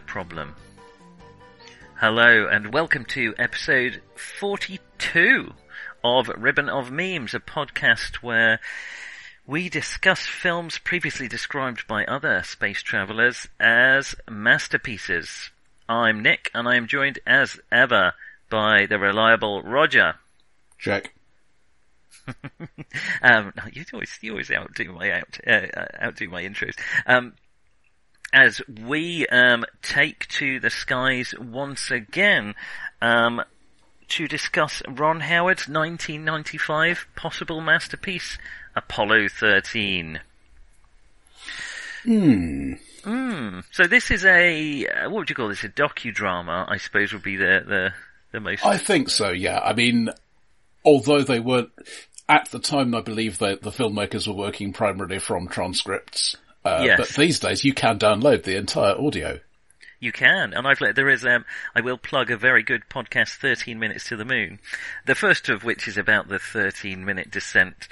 Problem. Hello and welcome to episode 42 of Ribbon of Memes, a podcast where we discuss films previously described by other space travelers as masterpieces. I'm Nick and I am joined as ever by the reliable Roger. Check. um, you always you always outdo my out uh, outdo my intros. Um, as we um, take to the skies once again um, to discuss Ron Howard's 1995 possible masterpiece, Apollo 13. Hmm. Mm. So this is a uh, what would you call this? A docudrama, I suppose, would be the the the most. I think so. Yeah. I mean, although they weren't at the time, I believe that the filmmakers were working primarily from transcripts. Uh, Yes. But these days, you can download the entire audio. You can, and I've let there is um I will plug a very good podcast, Thirteen Minutes to the Moon. The first of which is about the thirteen minute descent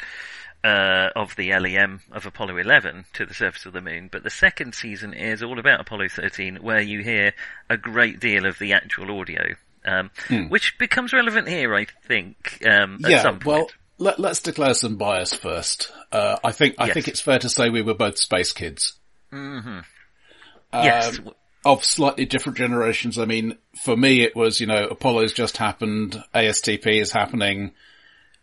uh, of the LEM of Apollo 11 to the surface of the moon. But the second season is all about Apollo 13, where you hear a great deal of the actual audio, um, which becomes relevant here, I think, um, at yeah. some point. Well, let, let's declare some bias first. Uh, I think I Yes. think it's fair to say we were both space kids. yes, um, of slightly different generations. I mean, for me, it was, you know, Apollo's just happened, ASTP is happening.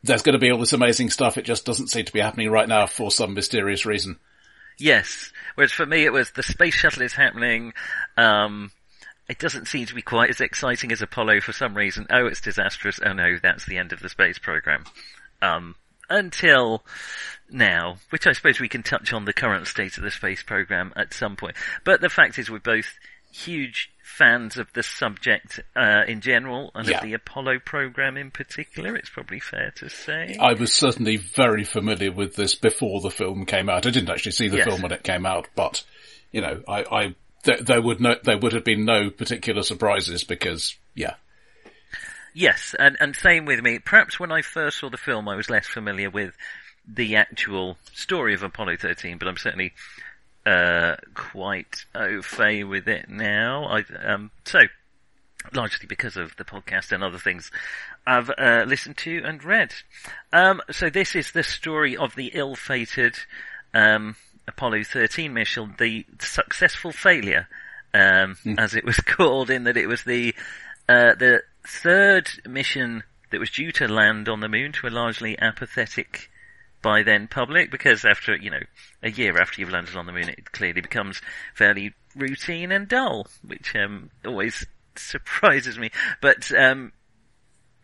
There's going to be all this amazing stuff. It just doesn't seem to be happening right now for some mysterious reason. Yes. Whereas for me, it was the space shuttle is happening. Um, it doesn't seem to be quite as exciting as Apollo for some reason. Oh, it's disastrous. Oh no, that's the end of the space program. Um, until now, which I suppose we can touch on the current state of the space program at some point. But the fact is, we're both huge fans of the subject uh, in general and Yeah. of the Apollo program in particular. It's probably fair to say. I was certainly very familiar with this before the film came out. I didn't actually see the Yes. film when it came out, but, you know, I, I, there, there would no, there would have been no particular surprises because, yeah. Yes, and, and same with me. Perhaps when I first saw the film, I was less familiar with the actual story of Apollo 13, but I'm certainly uh, quite au fait with it now. I, um, so, largely because of the podcast and other things I've uh, listened to and read. Um, so this is the story of the ill-fated um, Apollo 13 mission, the successful failure, um, as it was called, in that it was the uh, the third mission that was due to land on the moon to a largely apathetic by then public because after, you know, a year after you've landed on the moon, it clearly becomes fairly routine and dull, which, um, always surprises me. But, um,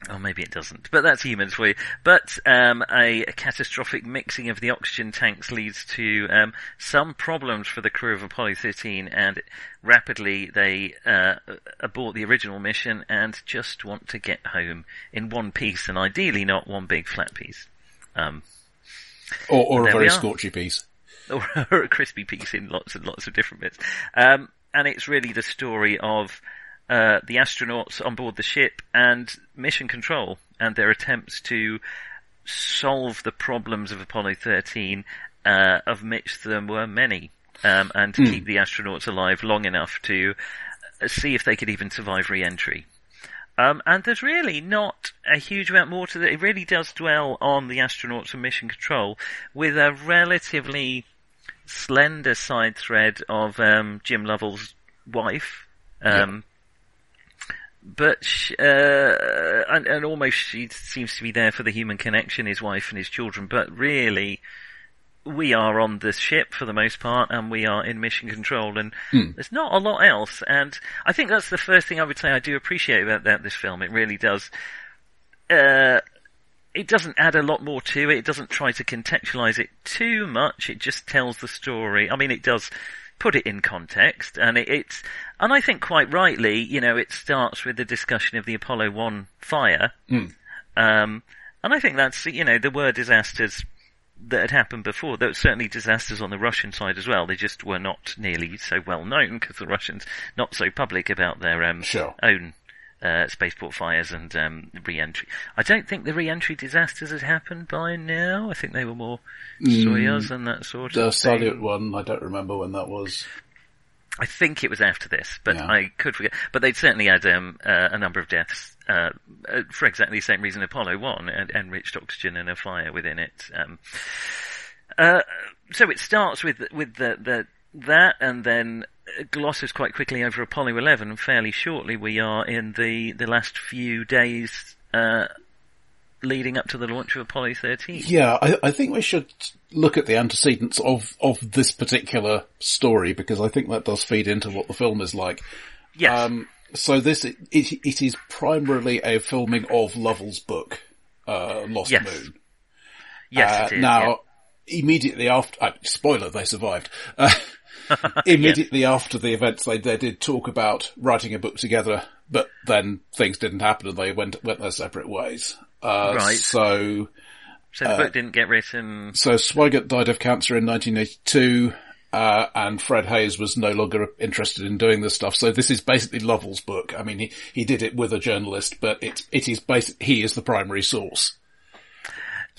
or maybe it doesn't, but that's humans for you. But um, a, a catastrophic mixing of the oxygen tanks leads to um, some problems for the crew of Apollo 13, and rapidly they uh, abort the original mission and just want to get home in one piece, and ideally not one big flat piece. Um, Or, or a very scorchy piece. or, or a crispy piece in lots and lots of different bits. Um, and it's really the story of uh, the astronauts on board the ship and mission control and their attempts to solve the problems of Apollo 13, uh, of which there were many, um, and to keep the astronauts alive long enough to see if they could even survive re-entry. Um, and there's really not a huge amount more to it. It really does dwell on the astronauts and mission control with a relatively slender side thread of um, Jim Lovell's wife. Um, But uh, and, and almost she seems to be there for the human connection, his wife and his children. But really, we are on the ship for the most part, and we are in mission control, and there's not a lot else. And I think that's the first thing I would say I do appreciate about that this film. It really does. Uh, it doesn't add a lot more to it. It doesn't try to contextualize it too much. It just tells the story. I mean, it does put it in context, and it, it's, and I think quite rightly, you know, it starts with the discussion of the Apollo 1 fire. Um, and I think that's, you know, there were disasters that had happened before. There were certainly disasters on the Russian side as well. They just were not nearly so well known because the Russians not so public about their um, Sure. own uh, spaceport fires and um, re-entry. I don't think the re-entry disasters had happened by now. I think they were more Soyuz and that sort The of thing. Salyut one, I don't remember when that was. I think it was after this, but Yeah. I could forget. But they'd certainly had um, uh, a number of deaths uh, uh, for exactly the same reason Apollo one and enriched oxygen and a fire within it. Um, uh, so it starts with with the, the that, and then glosses quite quickly over Apollo 11. And fairly shortly, we are in the the last few days uh, leading up to the launch of Apollo 13. Yeah, I, I think we should look at the antecedents of, of this particular story because I think that does feed into what the film is like. Yes. Um, so this, it, it is primarily a filming of Lovell's book, uh, Lost Yes. Moon. yes. Uh, now, immediately after, uh, spoiler, they survived. Uh, immediately after the events, they, they did talk about writing a book together, but then things didn't happen and they went, went their separate ways. Uh, Right. so. So the uh, book didn't get written. so Swigert died of cancer in 1982, uh, and Fred Haise was no longer interested in doing this stuff. So this is basically Lovell's book. I mean, he, he did it with a journalist, but it, it is basic, he is the primary source.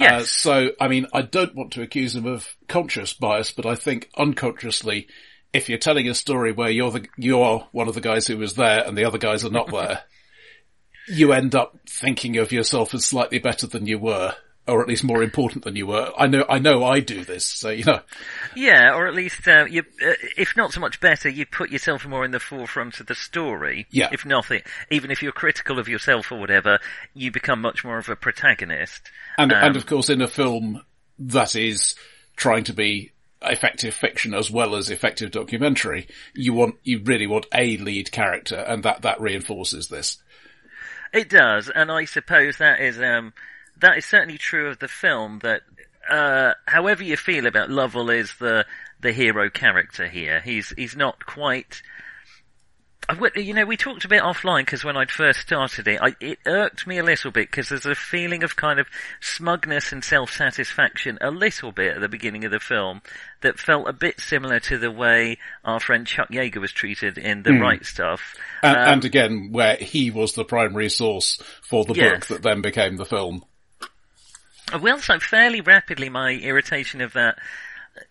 Uh, Yes. so, I mean, I don't want to accuse him of conscious bias, but I think unconsciously, if you're telling a story where you're the, you're one of the guys who was there and the other guys are not there, you end up thinking of yourself as slightly better than you were, or at least more important than you were. I know, I know I do this, so, you know, Yeah, or at least uh, you, uh, if not so much better, you put yourself more in the forefront of the story. Yeah. If nothing, even if you're critical of yourself or whatever, you become much more of a protagonist. and, Um, and of course in a film that is trying to be effective fiction as well as effective documentary, you want, you really want a lead character, and that, that reinforces this. It does, and I suppose that is um, that is certainly true of the film. That uh, however you feel about Lovell is the the hero character here. He's he's not quite. I You know, we talked a bit offline because when I'd first started it, I, it irked me a little bit because there's a feeling of kind of smugness and self-satisfaction a little bit at the beginning of the film that felt a bit similar to the way our friend Chuck Yeager was treated in The Right Stuff. And, Um, and again, where he was the primary source for the Yes. book that then became the film. Well, so fairly rapidly my irritation of that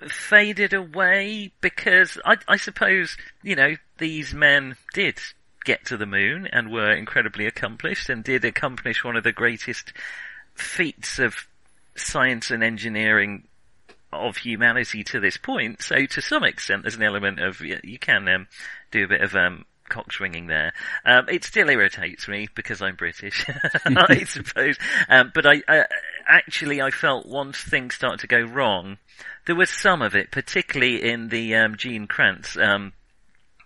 faded away because I, I suppose, you know, these men did get to the moon and were incredibly accomplished and did accomplish one of the greatest feats of science and engineering of humanity to this point. So to some extent, there's an element of you can um, do a bit of um, cock swinging there. Um, it still irritates me because I'm British, I suppose. Um, but I, I actually I felt once things started to go wrong, there was some of it, particularly in the um, Gene Kranz. Um,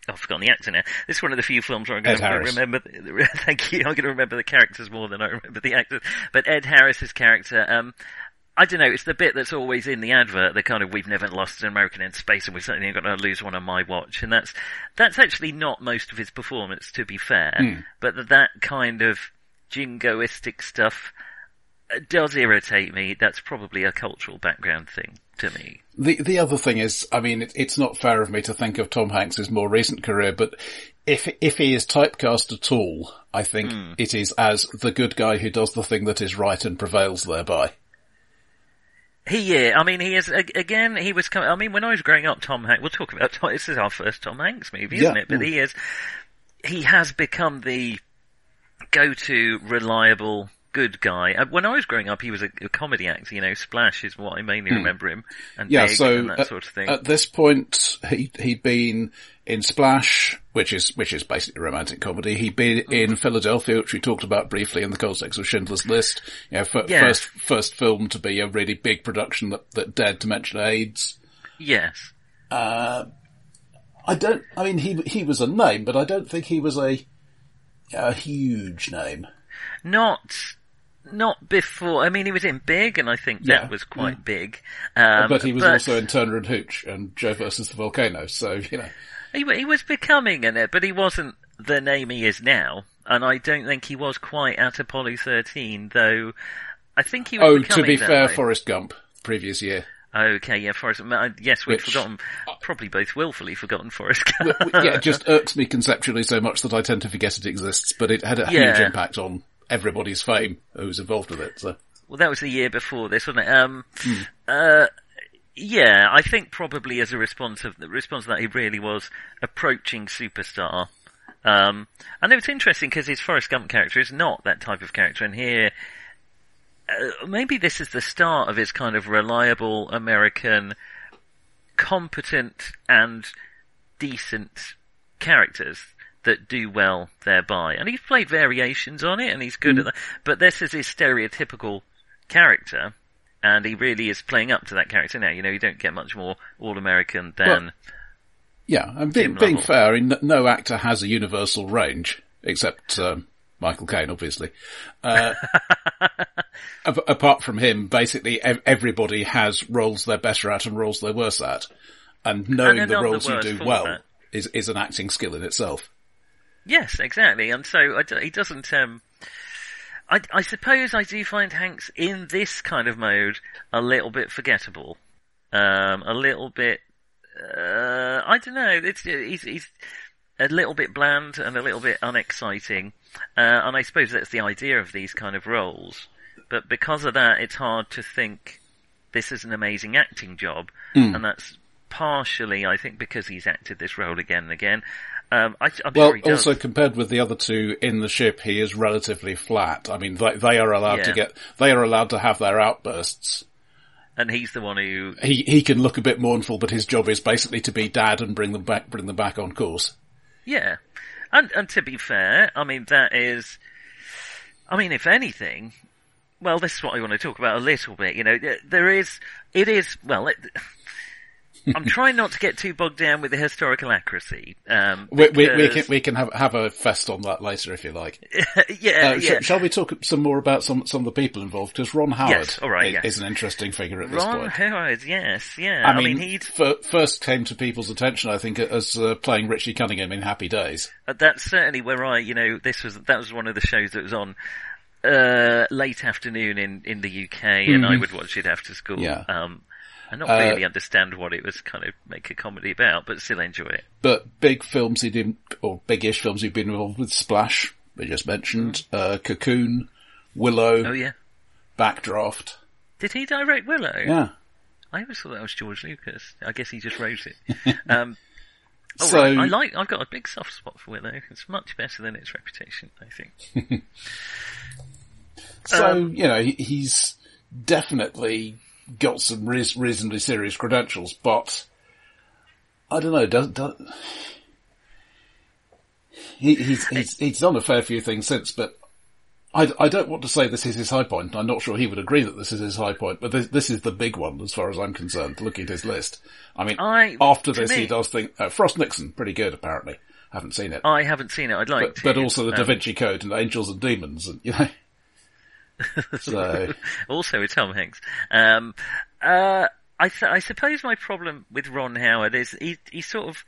I've forgotten the actor now. This is one of the few films where I'm going Ed to Harris. remember. The, thank you. I'm going to remember the characters more than I remember the actors. But Ed Harris's character, um, I don't know. It's the bit that's always in the advert. The kind of we've never lost an American in space, and we're certainly not going to lose one on my watch. And that's that's actually not most of his performance, to be fair. Hmm. But that kind of jingoistic stuff does irritate me. That's probably a cultural background thing to me. The the other thing is, I mean, it, it's not fair of me to think of Tom Hanks's more recent career, but if if he is typecast at all, I think Hmm. it is as the good guy who does the thing that is right and prevails thereby. He, yeah, I mean, he is, again, he was coming, I mean, when I was growing up, Tom Hanks, we'll talk about, Tom, this is our first Tom Hanks movie, isn't Yeah. it? But Mm. he is, he has become the go-to reliable good guy. Uh, When I was growing up, he was a, a comedy actor, you know, Splash is what I mainly remember him, and Hmm. Yeah, Big so and that at, sort of thing. at this point, he he'd been in Splash, which is which is basically a romantic comedy. He'd been Mm-hmm. in Philadelphia, which we talked about briefly in the context of Schindler's List. You know, fir- Yeah. first first film to be a really big production that that dared to mention AIDS. yes. Uh, I don't. I mean, he he was a name, but I don't think he was a a huge name. Not, not before, I mean, he was in Big, and I think Yeah. that was quite big. Um, but he was also in Turner and Hooch and Joe versus the Volcano. So you know, He, he was becoming in it, but he wasn't the name he is now. And I don't think he was quite at Apollo 13, though I think he was oh, to be fair, way. Forrest Gump, previous year. Okay, yeah, Forrest. uh, Yes, we've Which- forgotten, probably both willfully forgotten Forrest Gump. yeah, it just irks me conceptually so much that I tend to forget it exists, but it had a huge impact on everybody's fame who was involved with it. So well, that was the year before this, wasn't it? Um, Hmm. uh, Yeah, I think probably as a response of the response to that, he really was approaching superstar. Um, and it was interesting because his Forrest Gump character is not that type of character, and here uh, maybe this is the start of his kind of reliable American, competent and decent characters that do well thereby. And he's played variations on it, and he's good Mm. at that. But this is his stereotypical character, and he really is playing up to that character now. You know, you don't get much more all-American than. Yeah, and being, being fair, no actor has a universal range, except um, Michael Caine, obviously. Uh, ap- apart from him, basically ev- everybody has roles they're better at and roles they're worse at. And knowing they're the not the roles you do well that. is, is an acting skill in itself. Yes, exactly. And so I he doesn't. Um, I, I suppose I do find Hanks in this kind of mode a little bit forgettable, um, a little bit. Uh, I don't know. It's he's, he's a little bit bland and a little bit unexciting, uh, and I suppose that's the idea of these kind of roles. But because of that, it's hard to think this is an amazing acting job, and that's partially, I think, because he's acted this role again and again. Um, I, Well, sure also compared with the other two in the ship, he is relatively flat. I mean, they, they are allowed to get, they are allowed to have their outbursts. and he's the one who He, he can look a bit mournful, but his job is basically to be dad and bring them back, bring them back on course. yeah and and to be fair i mean that is i mean if anything well this is what i want to talk about a little bit you know there- there is it is well it, i'm trying not to get too bogged down with the historical accuracy um We, we, we can we can have have a fest on that later if you like. yeah Uh, sh- yeah shall we talk some more about some some of the people involved? Because Ron Howard Yes, all right, is, yes. is an interesting figure at this ron point. howard yes yeah I mean, he'd fir- first came to people's attention, I think, as uh, playing Richie Cunningham in Happy Days. Uh, that's certainly where I, you know, this was that was one of the shows that was on uh, late afternoon in in the UK, and I would watch it after school. Mm-hmm. Yeah. Um, I not Uh, really understand what it was kind of make a comedy about, but still enjoy it. But big films he didn't, or big-ish films he'd been involved with, Splash, we just mentioned, uh, Cocoon, Willow, Oh yeah, Backdraft. did he direct Willow? Yeah. I always thought that was George Lucas. I guess he just wrote it. um, all So- right. I like. I've got a big soft spot for Willow. It's much better than its reputation. I think. So, Um, you know, he's definitely got some reas reasonably serious credentials, but I don't know, does, does, he, he's, he's, he's done a fair few things since, but I, I don't want to say this is his high point. I'm not sure he would agree that this is his high point, but this, this is the big one as far as I'm concerned, looking at his list. I mean, I- after this he does think, uh, Frost Nixon, pretty good apparently. Haven't seen it. I haven't seen it. I'd like but, to. but also the Da Um, Vinci Code and Angels and Demons and, you know. so, also with Tom Hanks. Um, uh, I, th- I suppose my problem with Ron Howard is he, he sort of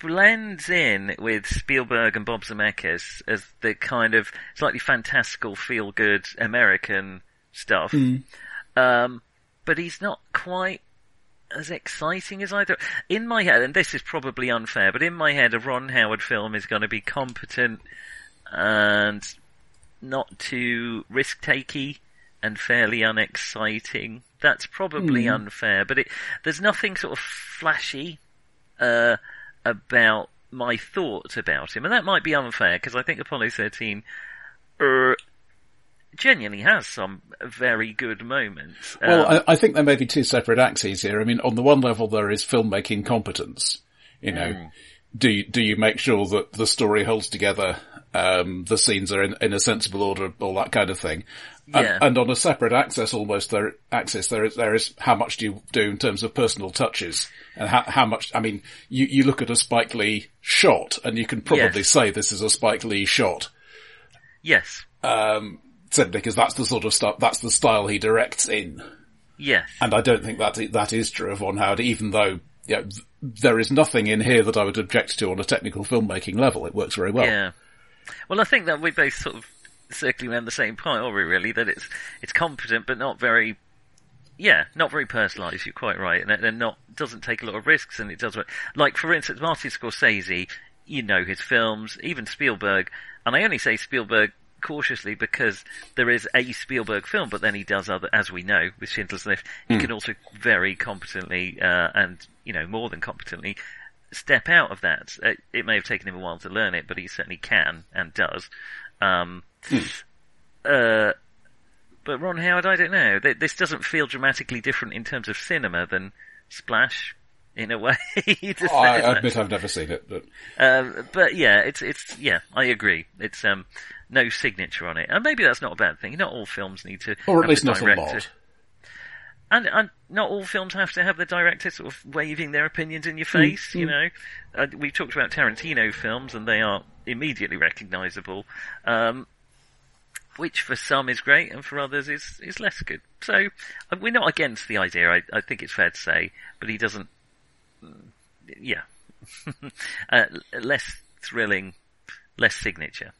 blends in with Spielberg and Bob Zemeckis as the kind of slightly fantastical, feel-good American stuff. Um, but he's not quite as exciting as either. In my head, and this is probably unfair, but in my head, a Ron Howard film is going to be competent and not too risk takey and fairly unexciting. That's probably unfair, but it, there's nothing sort of flashy uh, about my thoughts about him, and that might be unfair because I think Apollo 13 er, genuinely has some very good moments. Well, Um, I, I think there may be two separate axes here. I mean, on the one level, there is filmmaking competence. You know, Hmm. do you, do you make sure that the story holds together, um, the scenes are in, in a sensible order, all that kind of thing. And, Yeah. and on a separate axis, almost there, axis, there is, there is how much do you do in terms of personal touches and how, how much, I mean, you, you look at a Spike Lee shot and you can probably Yes. say this is a Spike Lee shot. yes, Um, simply because that's the sort of stuff, that's the style he directs in. yes. And I don't think that that is true of Ron Howard, even though you know, there is nothing in here that I would object to on a technical filmmaking level. It works very well. Yeah. Well, I think that we both sort of circling around the same point, are we really? That it's it's competent, but not very, yeah, not very personalised. You're quite right, and it and not doesn't take a lot of risks, and it does work. like for instance Martin Scorsese. You know his films, even Spielberg, and I only say Spielberg cautiously because there is a Spielberg film, but then he does other, as we know, with Schindler's List. He can also very competently, uh, and, you know, more than competently, step out of that. It, it may have taken him a while to learn it, but he certainly can and does. Um, uh, but Ron Howard, I don't know. This doesn't feel dramatically different in terms of cinema than Splash, in a way. say I admit I've never seen it, but Um, but yeah, it's it's yeah, I agree. It's um no signature on it, and maybe that's not a bad thing. Not all films need to, or at have least not a lot. And and not all films have to have the director sort of waving their opinions in your face. You know, uh, we've talked about Tarantino films, and they are immediately recognisable. Um, which for some is great and for others is, is less good. So uh, we're not against the idea. I, I think it's fair to say, but he doesn't. mm, Yeah, uh, less thrilling, less signature.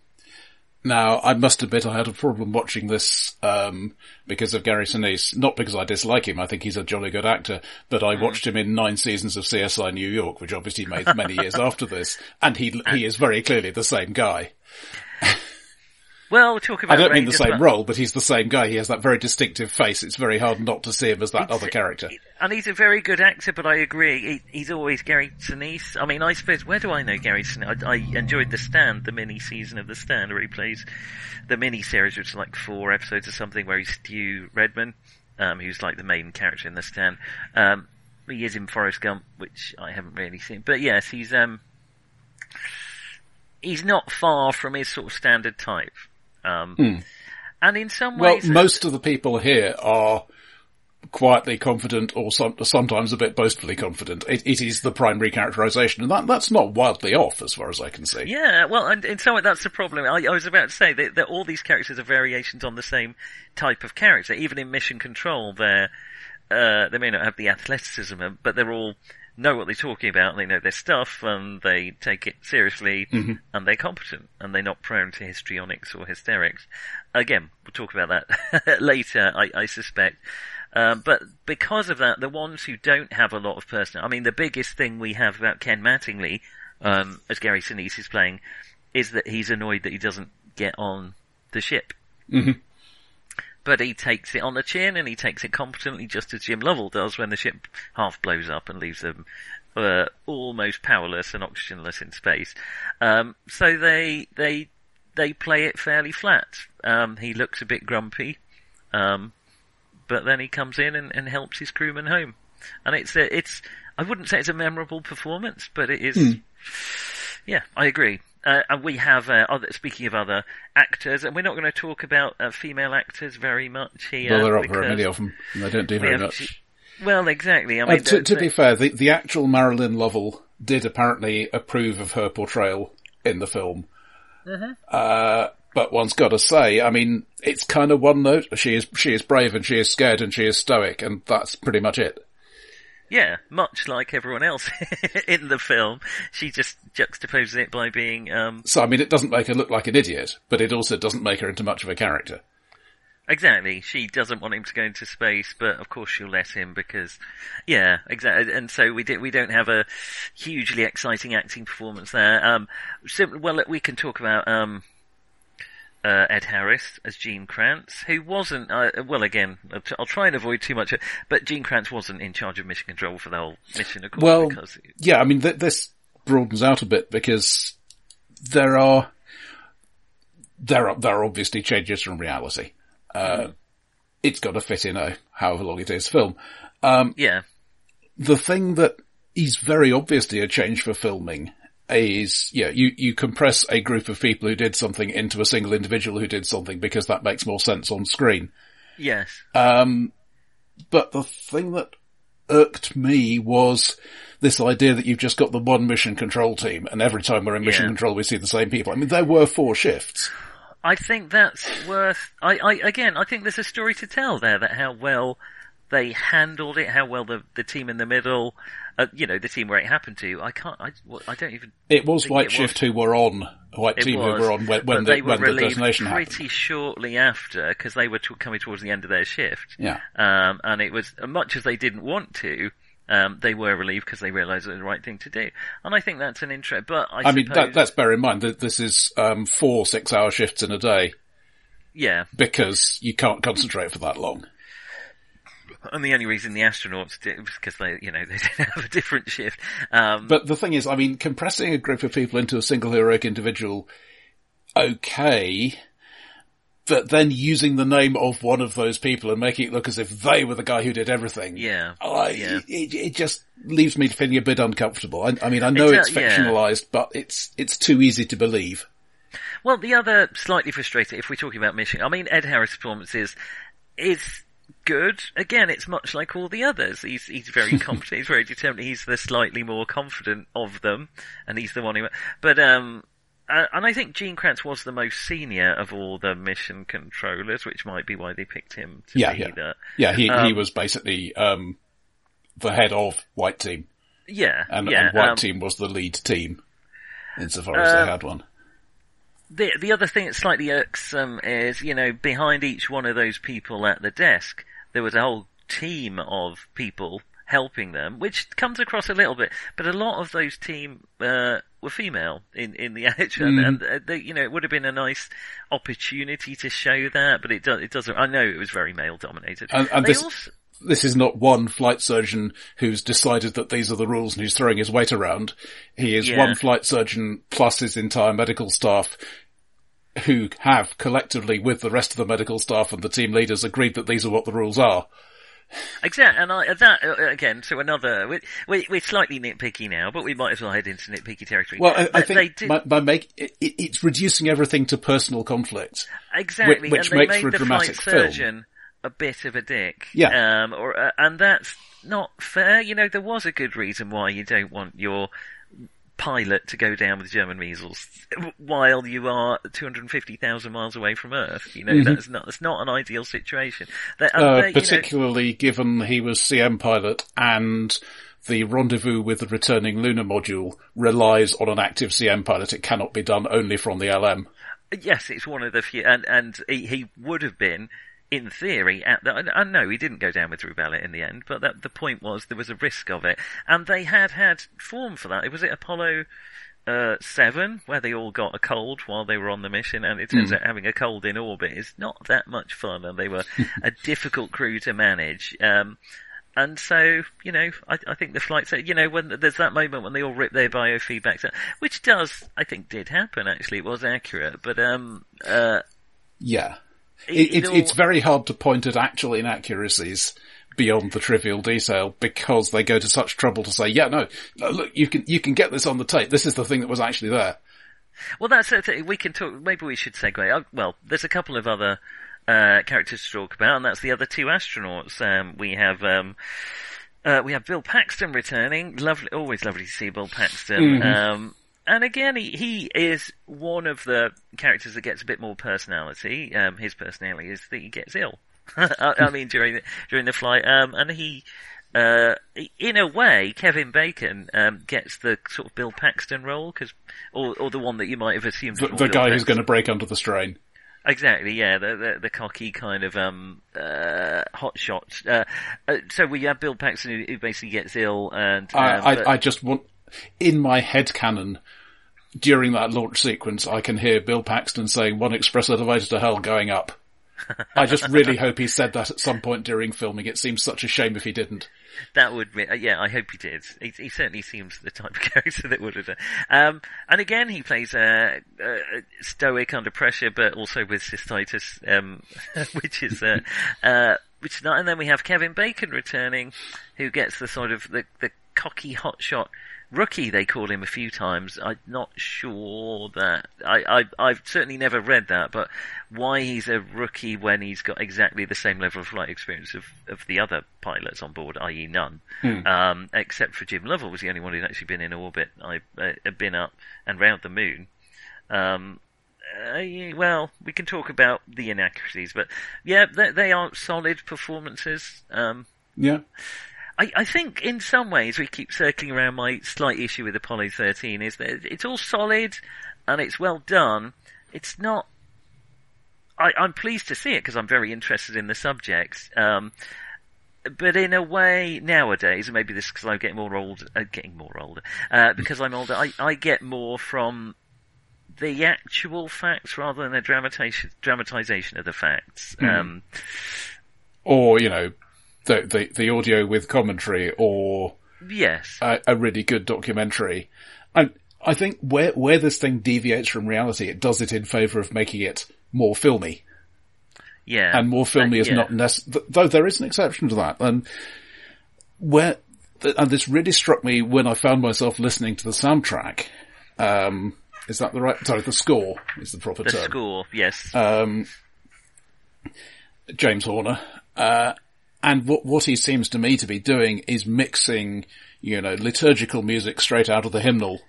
Now, I must admit I had a problem watching this, um, because of Gary Sinise. Not because I dislike him, I think he's a jolly good actor, but I watched him in nine seasons of CSI New York, which obviously made many years after this, and he, he is very clearly the same guy. Well, talk about. I don't mean the same role, but he's the same guy. He has that very distinctive face. It's very hard not to see him as that other character. And he's a very good actor, but I agree. He, he's always Gary Sinise. I mean, I suppose, where do I know Gary Sinise? I, I enjoyed The Stand, the mini season of The Stand, where he plays the mini series, which is like four episodes or something, where he's Stu Redman, um, who's like the main character in The Stand. Um, he is in Forrest Gump, which I haven't really seen. But yes, he's, um, he's not far from his sort of standard type. Um, and in some. Well, ways, most of the people here are quietly confident or some, sometimes a bit boastfully confident. It, it is the primary characterization, and that, that's not wildly off as far as I can see. Yeah, well, and in some way that's the problem. I, I was about to say that, that all these characters are variations on the same type of character. Even in Mission Control, they're, uh, they may not have the athleticism, but they're all know what they're talking about, they know their stuff, and they take it seriously, and they're competent, and they're not prone to histrionics or hysterics. Again, we'll talk about that later, I, I suspect. Um, but because of that, the ones who don't have a lot of personality, I mean, the biggest thing we have about Ken Mattingly, um, as Gary Sinise is playing, is that he's annoyed that he doesn't get on the ship. Mhm. But he takes it on the chin and he takes it competently just as Jim Lovell does when the ship half blows up and leaves them uh, almost powerless and oxygenless in space. Um, so they, they, they play it fairly flat. Um, he looks a bit grumpy. Um, but then he comes in and, and helps his crewmen home. And it's a, it's, I wouldn't say it's a memorable performance, but it is, yeah, I agree. Uh, and we have, uh, other, speaking of other actors, and we're not going to talk about uh, female actors very much here. Well, there aren't very many of them, and they don't do very much. well, exactly. I Uh, mean, to, to be fair, the, the actual Marilyn Lovell did apparently approve of her portrayal in the film. Mm-hmm. Uh, but one's got to say, I mean, it's kind of one note. She is she is brave and she is scared and she is stoic, and that's pretty much it. Yeah, much like everyone else in the film, she just juxtaposes it by being, um, So I mean, it doesn't make her look like an idiot, but it also doesn't make her into much of a character. exactly, she doesn't want him to go into space, but of course she'll let him because, yeah, exactly, and so we do, we don't have a hugely exciting acting performance there. Um, sim- well, we can talk about, um, uh, Ed Harris as Gene Kranz, who wasn't, uh, well again, I'll, t- I'll try and avoid too much, but Gene Kranz wasn't in charge of mission control for the whole mission, of course, Well, because yeah, I mean, th- this broadens out a bit because there are there are there are obviously changes from reality. Uh, It's got to fit in a however long it is film. yeah, The thing that is very obviously a change for filming is, yeah, you, you compress a group of people who did something into a single individual who did something because that makes more sense on screen. yes. Um, but the thing that irked me was this idea that you've just got the one mission control team and every time we're in mission Yeah. control we see the same people. I mean, there were four shifts. I think that's worth. I, I again, I think there's a story to tell there that how well they handled it, how well the the team in the middle, uh, you know, the team where it happened to. I can't. I, I don't even. It was White it Shift who were on, White It Team was, who were on when, when the, when the detonation pretty happened. shortly after because they were t- coming towards the end of their shift. Yeah. Um, and it was much as they didn't want to. Um, they were relieved because they realised it was the right thing to do, and I think that's an interest. But I, I mean, that, let's bear in mind that this is um, four six-hour shifts in a day. Yeah, because you can't concentrate for that long. And the only reason the astronauts did was because they, you know, they didn't have a different shift. Um, But the thing is, I mean, compressing a group of people into a single heroic individual, okay, but then using the name of one of those people and making it look as if they were the guy who did everything. yeah, I, yeah. it, it just leaves me feeling a bit uncomfortable. I, I mean, I know It's, it's uh, yeah. fictionalized, but it's it's too easy to believe. Well, the other slightly frustrating, if we're talking about mission, I mean, Ed Harris' performance is, is good. Again, it's much like all the others. He's, he's very confident. he's very determined, he's the slightly more confident of them, and he's the one who, but, um, uh, and I think Gene Kranz was the most senior of all the mission controllers, which might be why they picked him to Yeah, be yeah. the, Yeah, he he Um, was basically um, the head of White Team, yeah, and, yeah, and White um, Team was the lead team, insofar as Uh, they had one. the the other thing that's slightly irksome is, you know, behind each one of those people at the desk, there was a whole team of people helping them, which comes across a little bit. But a lot of those team uh, were female in in the action, Mm. and uh, they, you know, it would have been a nice opportunity to show that, but it does it doesn't. I know it was very male dominated. And- and this- also- this is not one flight surgeon who's decided that these are the rules and who's throwing his weight around. He is Yeah. one flight surgeon plus his entire medical staff who have collectively with the rest of the medical staff and the team leaders agreed that these are what the rules are. Exactly, and I, that uh, again to another. We, we, we're slightly nitpicky now, but we might as well head into nitpicky territory. Well, I, I think did- by, by make, it, it's reducing everything to personal conflict. Exactly, which and they makes made for a the dramatic flight film. surgeon a bit of a dick. Yeah. um, or uh, and that's not fair. You know, there was a good reason why you don't want your pilot to go down with German measles while you are 250,000 miles away from Earth. You know, that's not that's not an ideal situation. They, Mm-hmm. Uh, they, you know, particularly given he was CM pilot and the rendezvous with the returning lunar module relies on an active CM pilot. It cannot be done only from the LM. Yes, it's one of the few, and and he, he would have been, in theory, at the. And no, he didn't go down with rubella in the end. But that, the point was there was a risk of it, and they had had form for that. It was it Apollo. Uh, seven, where they all got a cold while they were on the mission, and it turns out having a cold in orbit is not that much fun, and they were a difficult crew to manage. Um, and so, you know, I, I think the flights, you know, when there's that moment when they all rip their biofeedbacks out, which does, I think, did happen. Actually, it was accurate, but um, uh, Yeah. It- It, it, it it's very hard to point at actual inaccuracies beyond the trivial detail because they go to such trouble to say, yeah, no, no, look, you can, you can get this on the tape. This is the thing that was actually there. Well, that's it. We can talk. Maybe we should segue. Oh, well, there's a couple of other uh, characters to talk about, and that's the other two astronauts. Um, we have. Um, uh, we have Bill Paxton returning. Lovely, always lovely to see Bill Paxton. Um, and again, he, he is one of the characters that gets a bit more personality. Um, his personality is that he gets ill. I, I mean, during the, during the flight, um, and he, uh, in a way, Kevin Bacon um, gets the sort of Bill Paxton role, because, or, or the one that you might have assumed. The, the guy who's going to break under the strain. Exactly, yeah, the, the, the cocky kind of, um, uh, hot shot. Uh, uh, so we have Bill Paxton who, who basically gets ill and, um, I, but- I, I just want, in my head canon, during that launch sequence, I can hear Bill Paxton saying one express elevator to hell going up. I just really hope he said that at some point during filming. It seems such a shame if he didn't. That would be, uh, yeah, I hope he did. He, he certainly seems the type of character that would have done. Um, and again, he plays, uh, uh, stoic under pressure, but also with cystitis, um, which is, uh, uh, which is not, and then we have Kevin Bacon returning, who gets the sort of, the, the cocky hotshot rookie, they call him a few times. I'm not sure that, I, I, I've certainly never read that, but why he's a rookie when he's got exactly the same level of flight experience of, of the other pilots on board, i.e. none, um, except for Jim Lovell was the only one who'd actually been in orbit, I, uh, been up and round the moon. Um, uh, well, we can talk about the inaccuracies, but yeah, they, they are solid performances. Um, Yeah. I, I think in some ways we keep circling around my slight issue with Apollo 13 is that it's all solid and it's well done. It's not. I, I'm pleased to see it because I'm very interested in the subject. Um, but in a way, nowadays, and maybe this because I'm getting more old, uh, getting more older, uh, because I'm older, I, I get more from the actual facts rather than the dramatization dramatization of the facts. Hmm. Um, or you know, the the, the audio with commentary, or yes, a, a really good documentary. I I think where where this thing deviates from reality, it does it in favour of making it more filmy, yeah, and more filmy is yeah. not necessary. Though there is an exception to that, and where and this really struck me when I found myself listening to the soundtrack. Um, is that the right? Sorry, the score is the proper the term. The score. Yes, um, James Horner. Uh, and what, what he seems to me to be doing is mixing, you know, liturgical music straight out of the hymnal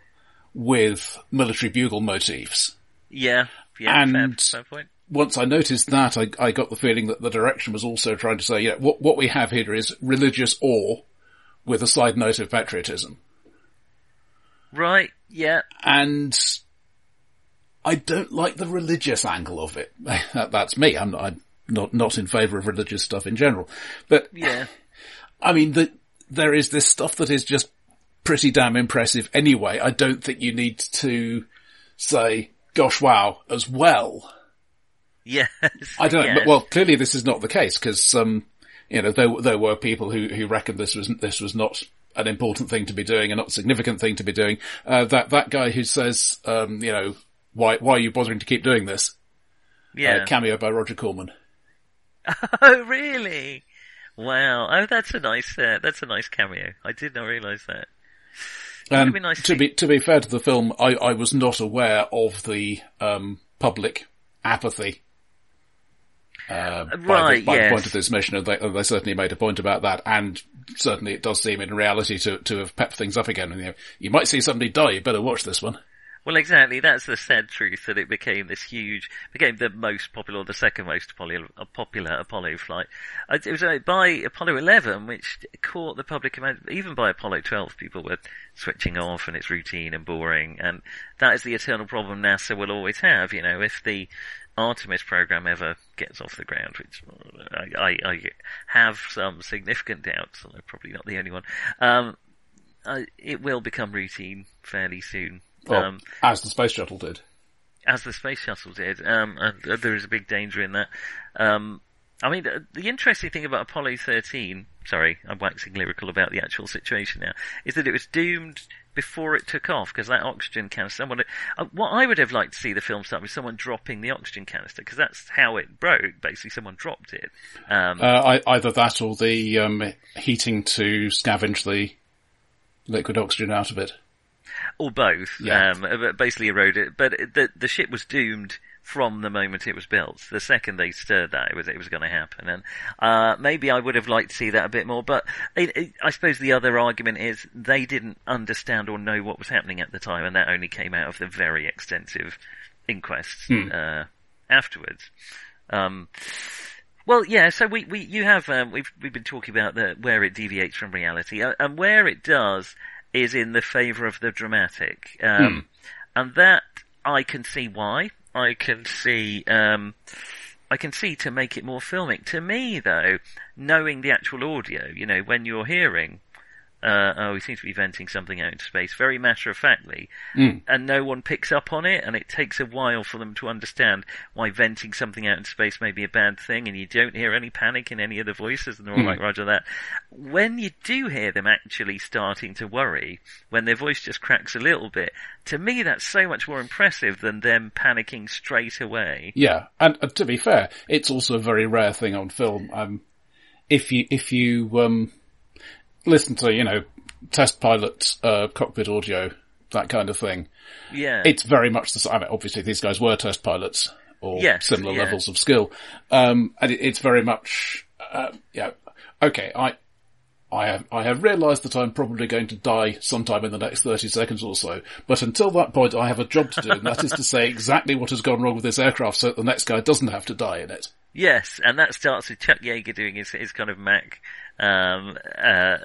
with military bugle motifs. yeah, yeah. and- fair, fair point. Once I noticed that, I, I got the feeling that the direction was also trying to say, you know, what, what we have here is religious awe with a side note of patriotism. Right. Yeah. And I don't like the religious angle of it. That- That's me. I'm not, I'm not, not in favour of religious stuff in general. But Yeah. I mean, the, there is this stuff that is just pretty damn impressive anyway. I don't think you need to say, gosh wow, as well. Yes. I don't yes. But, well, clearly this is not the case because, um, you know, there, there were people who, who reckoned this was, this was not an important thing to be doing and not a significant thing to be doing. Uh, that, that guy who says, um, you know, why, why are you bothering to keep doing this? yeah. Uh, cameo by Roger Corman. Oh, really? Wow. Oh, that's a nice. Uh, that's a nice cameo. I did not realise that. And be nice to to- be to be fair to the film, I, I was not aware of the um, public apathy. Uh, by the, Right, by the point of this mission, and they, and they certainly made a point about that, and certainly it does seem in reality to to have pepped things up again. And, you, know, you might see somebody die, you better watch this one. Well, exactly. That's the sad truth that it became this huge, became the most popular, the second most popular, uh, popular Apollo flight. Uh, It was uh, by Apollo 11, which caught the public, imag- even by Apollo 12, people were switching off and it's routine and boring. And that is the eternal problem NASA will always have. You know, if the Artemis program ever gets off the ground, which I, I, I have some significant doubts, I'm probably not the only one, um, it will become routine fairly soon. Well, Um, as the space shuttle did. as the space shuttle did, um, and uh, there is a big danger in that. Um, I mean, the, interesting thing about Apollo 13, sorry, I'm waxing lyrical about the actual situation now, is that it was doomed before it took off because that oxygen canister. Someone, uh, what I would have liked to see the film start with someone dropping the oxygen canister because that's how it broke. Basically, someone dropped it. Um, Uh, either that or the um, heating to scavenge the liquid oxygen out of it. Or both. Yeah. Um, but basically eroded. But the the ship was doomed from the moment it was built. The second they stirred that, it was it was going to happen. And uh, maybe I would have liked to see that a bit more. But it, it, I suppose the other argument is they didn't understand or know what was happening at the time, and that only came out of the very extensive inquests uh, afterwards. Um, well, yeah. So we, we you have um, we've we've been talking about the where it deviates from reality, uh, and where it does is in the favour of the dramatic, um, and that I can see why. I can see um, I can see to make it more filmic. To me, though, knowing the actual audio, you know, when you're hearing. Uh, oh, he seems to be venting something out into space, very matter of factly, and no one picks up on it, and it takes a while for them to understand why venting something out into space may be a bad thing, and you don't hear any panic in any of the voices, and they're all like, Roger that. When you do hear them actually starting to worry, when their voice just cracks a little bit, to me that's so much more impressive than them panicking straight away. Yeah, and uh, to be fair, it's also a very rare thing on film. Um, if you if you um, listen to you know test pilot uh, cockpit audio, that kind of thing, Yeah. it's very much the same. I mean, obviously, these guys were test pilots or Yes, similar yeah. levels of skill, um, and it, it's very much uh, yeah. Okay, I. I have, I have realised that I'm probably going to die sometime in the next 30 seconds or so, but until that point I have a job to do, and that is to say exactly what has gone wrong with this aircraft so that the next guy doesn't have to die in it. Yes, and that starts with Chuck Yeager doing his, his kind of Mach, um, uh,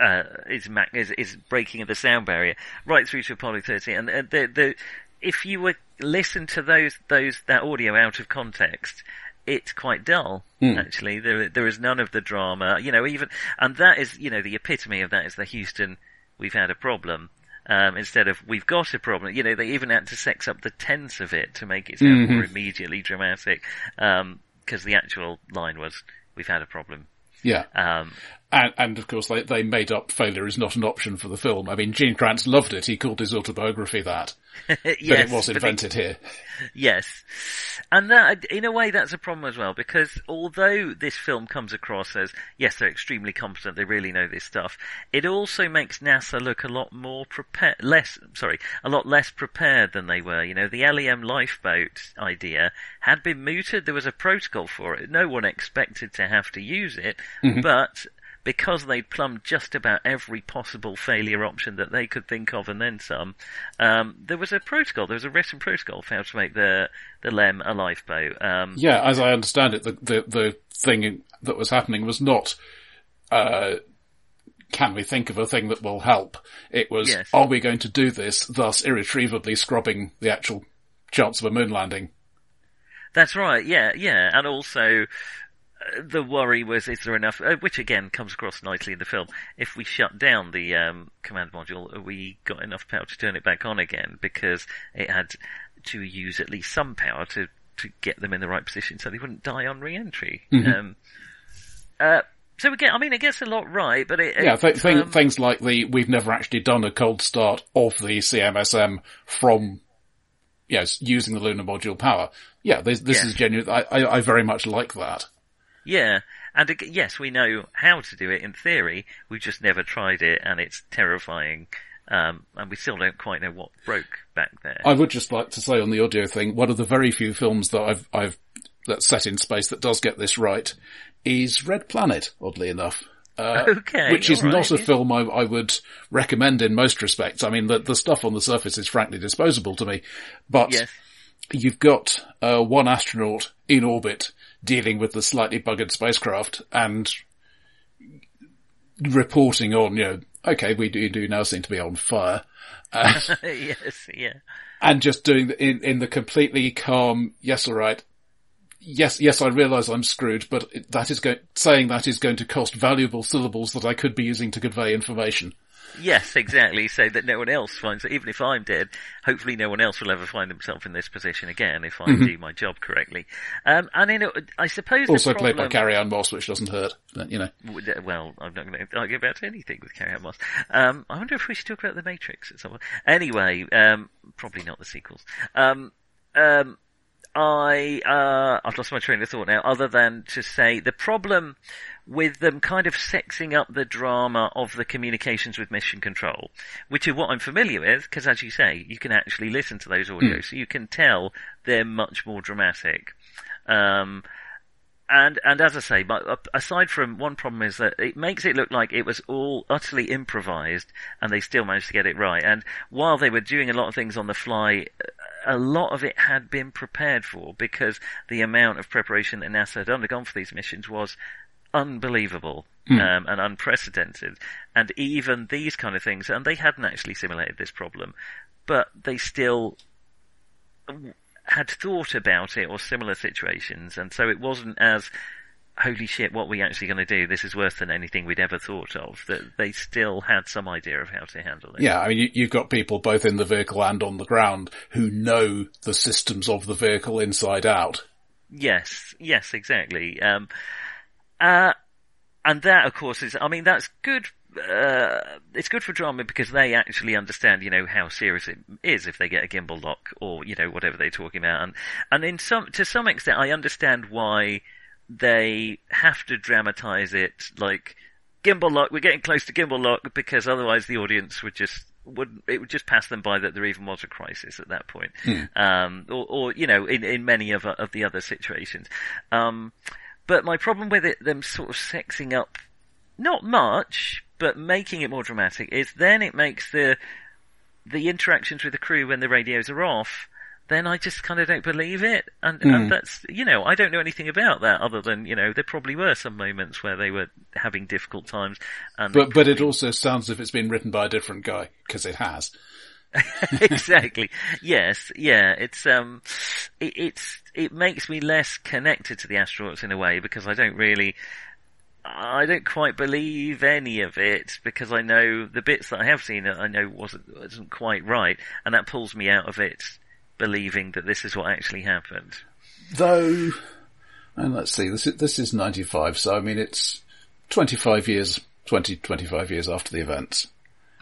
uh, his Mac, his, his breaking of the sound barrier, right through to Apollo 13. And uh, the, the, if you would listen to those, those, that audio out of context, it's quite dull, actually. There, there is none of the drama, you know, even, and that is, you know, the epitome of that is the Houston, we've had a problem. Um, instead of we've got a problem, you know, they even had to sex up the tense of it to make it sound Mm-hmm. more immediately dramatic. Because the actual line was, "We've had a problem." Yeah. Um, And, and of course, they, they made up failure is not an option for the film. I mean, Gene Kranz loved it. He called his autobiography that. But yes, it was but invented here. Yes. And that, in a way, that's a problem as well, because although this film comes across as, yes, they're extremely competent, they really know this stuff, it also makes NASA look a lot more prepared, less, sorry, a lot less prepared than they were. You know, the LEM lifeboat idea had been mooted, there was a protocol for it, no one expected to have to use it, mm-hmm. but because they'd plumbed just about every possible failure option that they could think of and then some, um, there was a protocol, there was a written protocol for how to make the, the LEM a lifeboat. Um, Yeah, as I understand it, the, the, the thing that was happening was not, uh, can we think of a thing that will help? It was, Yes. are we going to do this, thus irretrievably scrubbing the actual chance of a moon landing? That's right, yeah, yeah. And also, the worry was, is there enough, uh, which again comes across nicely in the film, if we shut down the um, command module, we got enough power to turn it back on again? Because it had to use at least some power to, to get them in the right position so they wouldn't die on re-entry. Um, uh, so again, I mean, it gets a lot right, but it, Yeah, th- um, things like the, we've never actually done a cold start of the CMSM from, yes, using the lunar module power. Yeah, this, this Yeah. is genuine. I, I, I very much like that. Yeah, and ag- yes, we know how to do it in theory. We've just never tried it, and it's terrifying. Um, and we still don't quite know what broke back there. I would just like to say on the audio thing, one of the very few films that I've, I've, that's set in space that does get this right is Red Planet, oddly enough. Uh, Okay, which is right, not a film I, I would recommend in most respects. I mean, the, the stuff on the surface is frankly disposable to me, but yes, you've got uh, one astronaut in orbit dealing with the slightly buggered spacecraft and reporting on, you know, okay, we do, do now seem to be on fire. Uh, yes, yeah, and just doing the, in, in the completely calm, yes, all right. Yes, yes, I realise I'm screwed, but that is going, saying that is going to cost valuable syllables that I could be using to convey information. Yes, exactly. So that no one else finds it. Even if I'm dead, hopefully no one else will ever find himself in this position again if I do my job correctly. Um, and in a, I suppose the Mm-hmm. Also played by problem- Carrie-Anne Moss, which doesn't hurt, but you know. Uh, Well, I'm not going to argue about anything with Carrie-Anne Moss. Um, I wonder if we should talk about The Matrix at some point. Anyway, um, probably not the sequels. Um, um, I, uh, I've lost my train of thought now, other than to say the problem with them kind of sexing up the drama of the communications with mission control, which is what I'm familiar with, because as you say, you can actually listen to those audios, so you can tell they're much more dramatic. Um, and and as I say, but uh, aside from one problem is that it makes it look like it was all utterly improvised, and they still managed to get it right. And while they were doing a lot of things on the fly, a lot of it had been prepared for because the amount of preparation that NASA had undergone for these missions was unbelievable um, and unprecedented. And even these kind of things, and they hadn't actually simulated this problem, but they still had thought about it or similar situations, and so it wasn't as holy shit, what are we actually going to do? This is worse than anything we'd ever thought of. That they still had some idea of how to handle it. Yeah, I mean, you, you've got people both in the vehicle and on the ground who know the systems of the vehicle inside out. Yes, yes, exactly. Um, uh, and that, of course, is, I mean, that's good, uh, it's good for drama because they actually understand, you know, how serious it is if they get a gimbal lock or, you know, whatever they're talking about. And, and in some, to some extent, I understand why they have to dramatize it like, gimbal lock, we're getting close to gimbal lock because otherwise the audience would just, would it would just pass them by that there even was a crisis at that point, um, or, or you know, in in many of of the other situations. Um, but my problem with it, them sort of sexing up, not much, but making it more dramatic, is then it makes the the interactions with the crew when the radios are off. Then I just kind of don't believe it, and, and hmm. that's you know I don't know anything about that other than you know there probably were some moments where they were having difficult times, and But, but it also sounds as if it's been written by a different guy, because it has. exactly. Yes. Yeah. It's um, it, it's it makes me less connected to the astronauts in a way because I don't really. I don't quite believe any of it because I know the bits that I have seen I know wasn't wasn't quite right, and that pulls me out of it believing that this is what actually happened. Though, and let's see, this is, this is 95, so I mean it's 25 years, 20, 25 years after the events.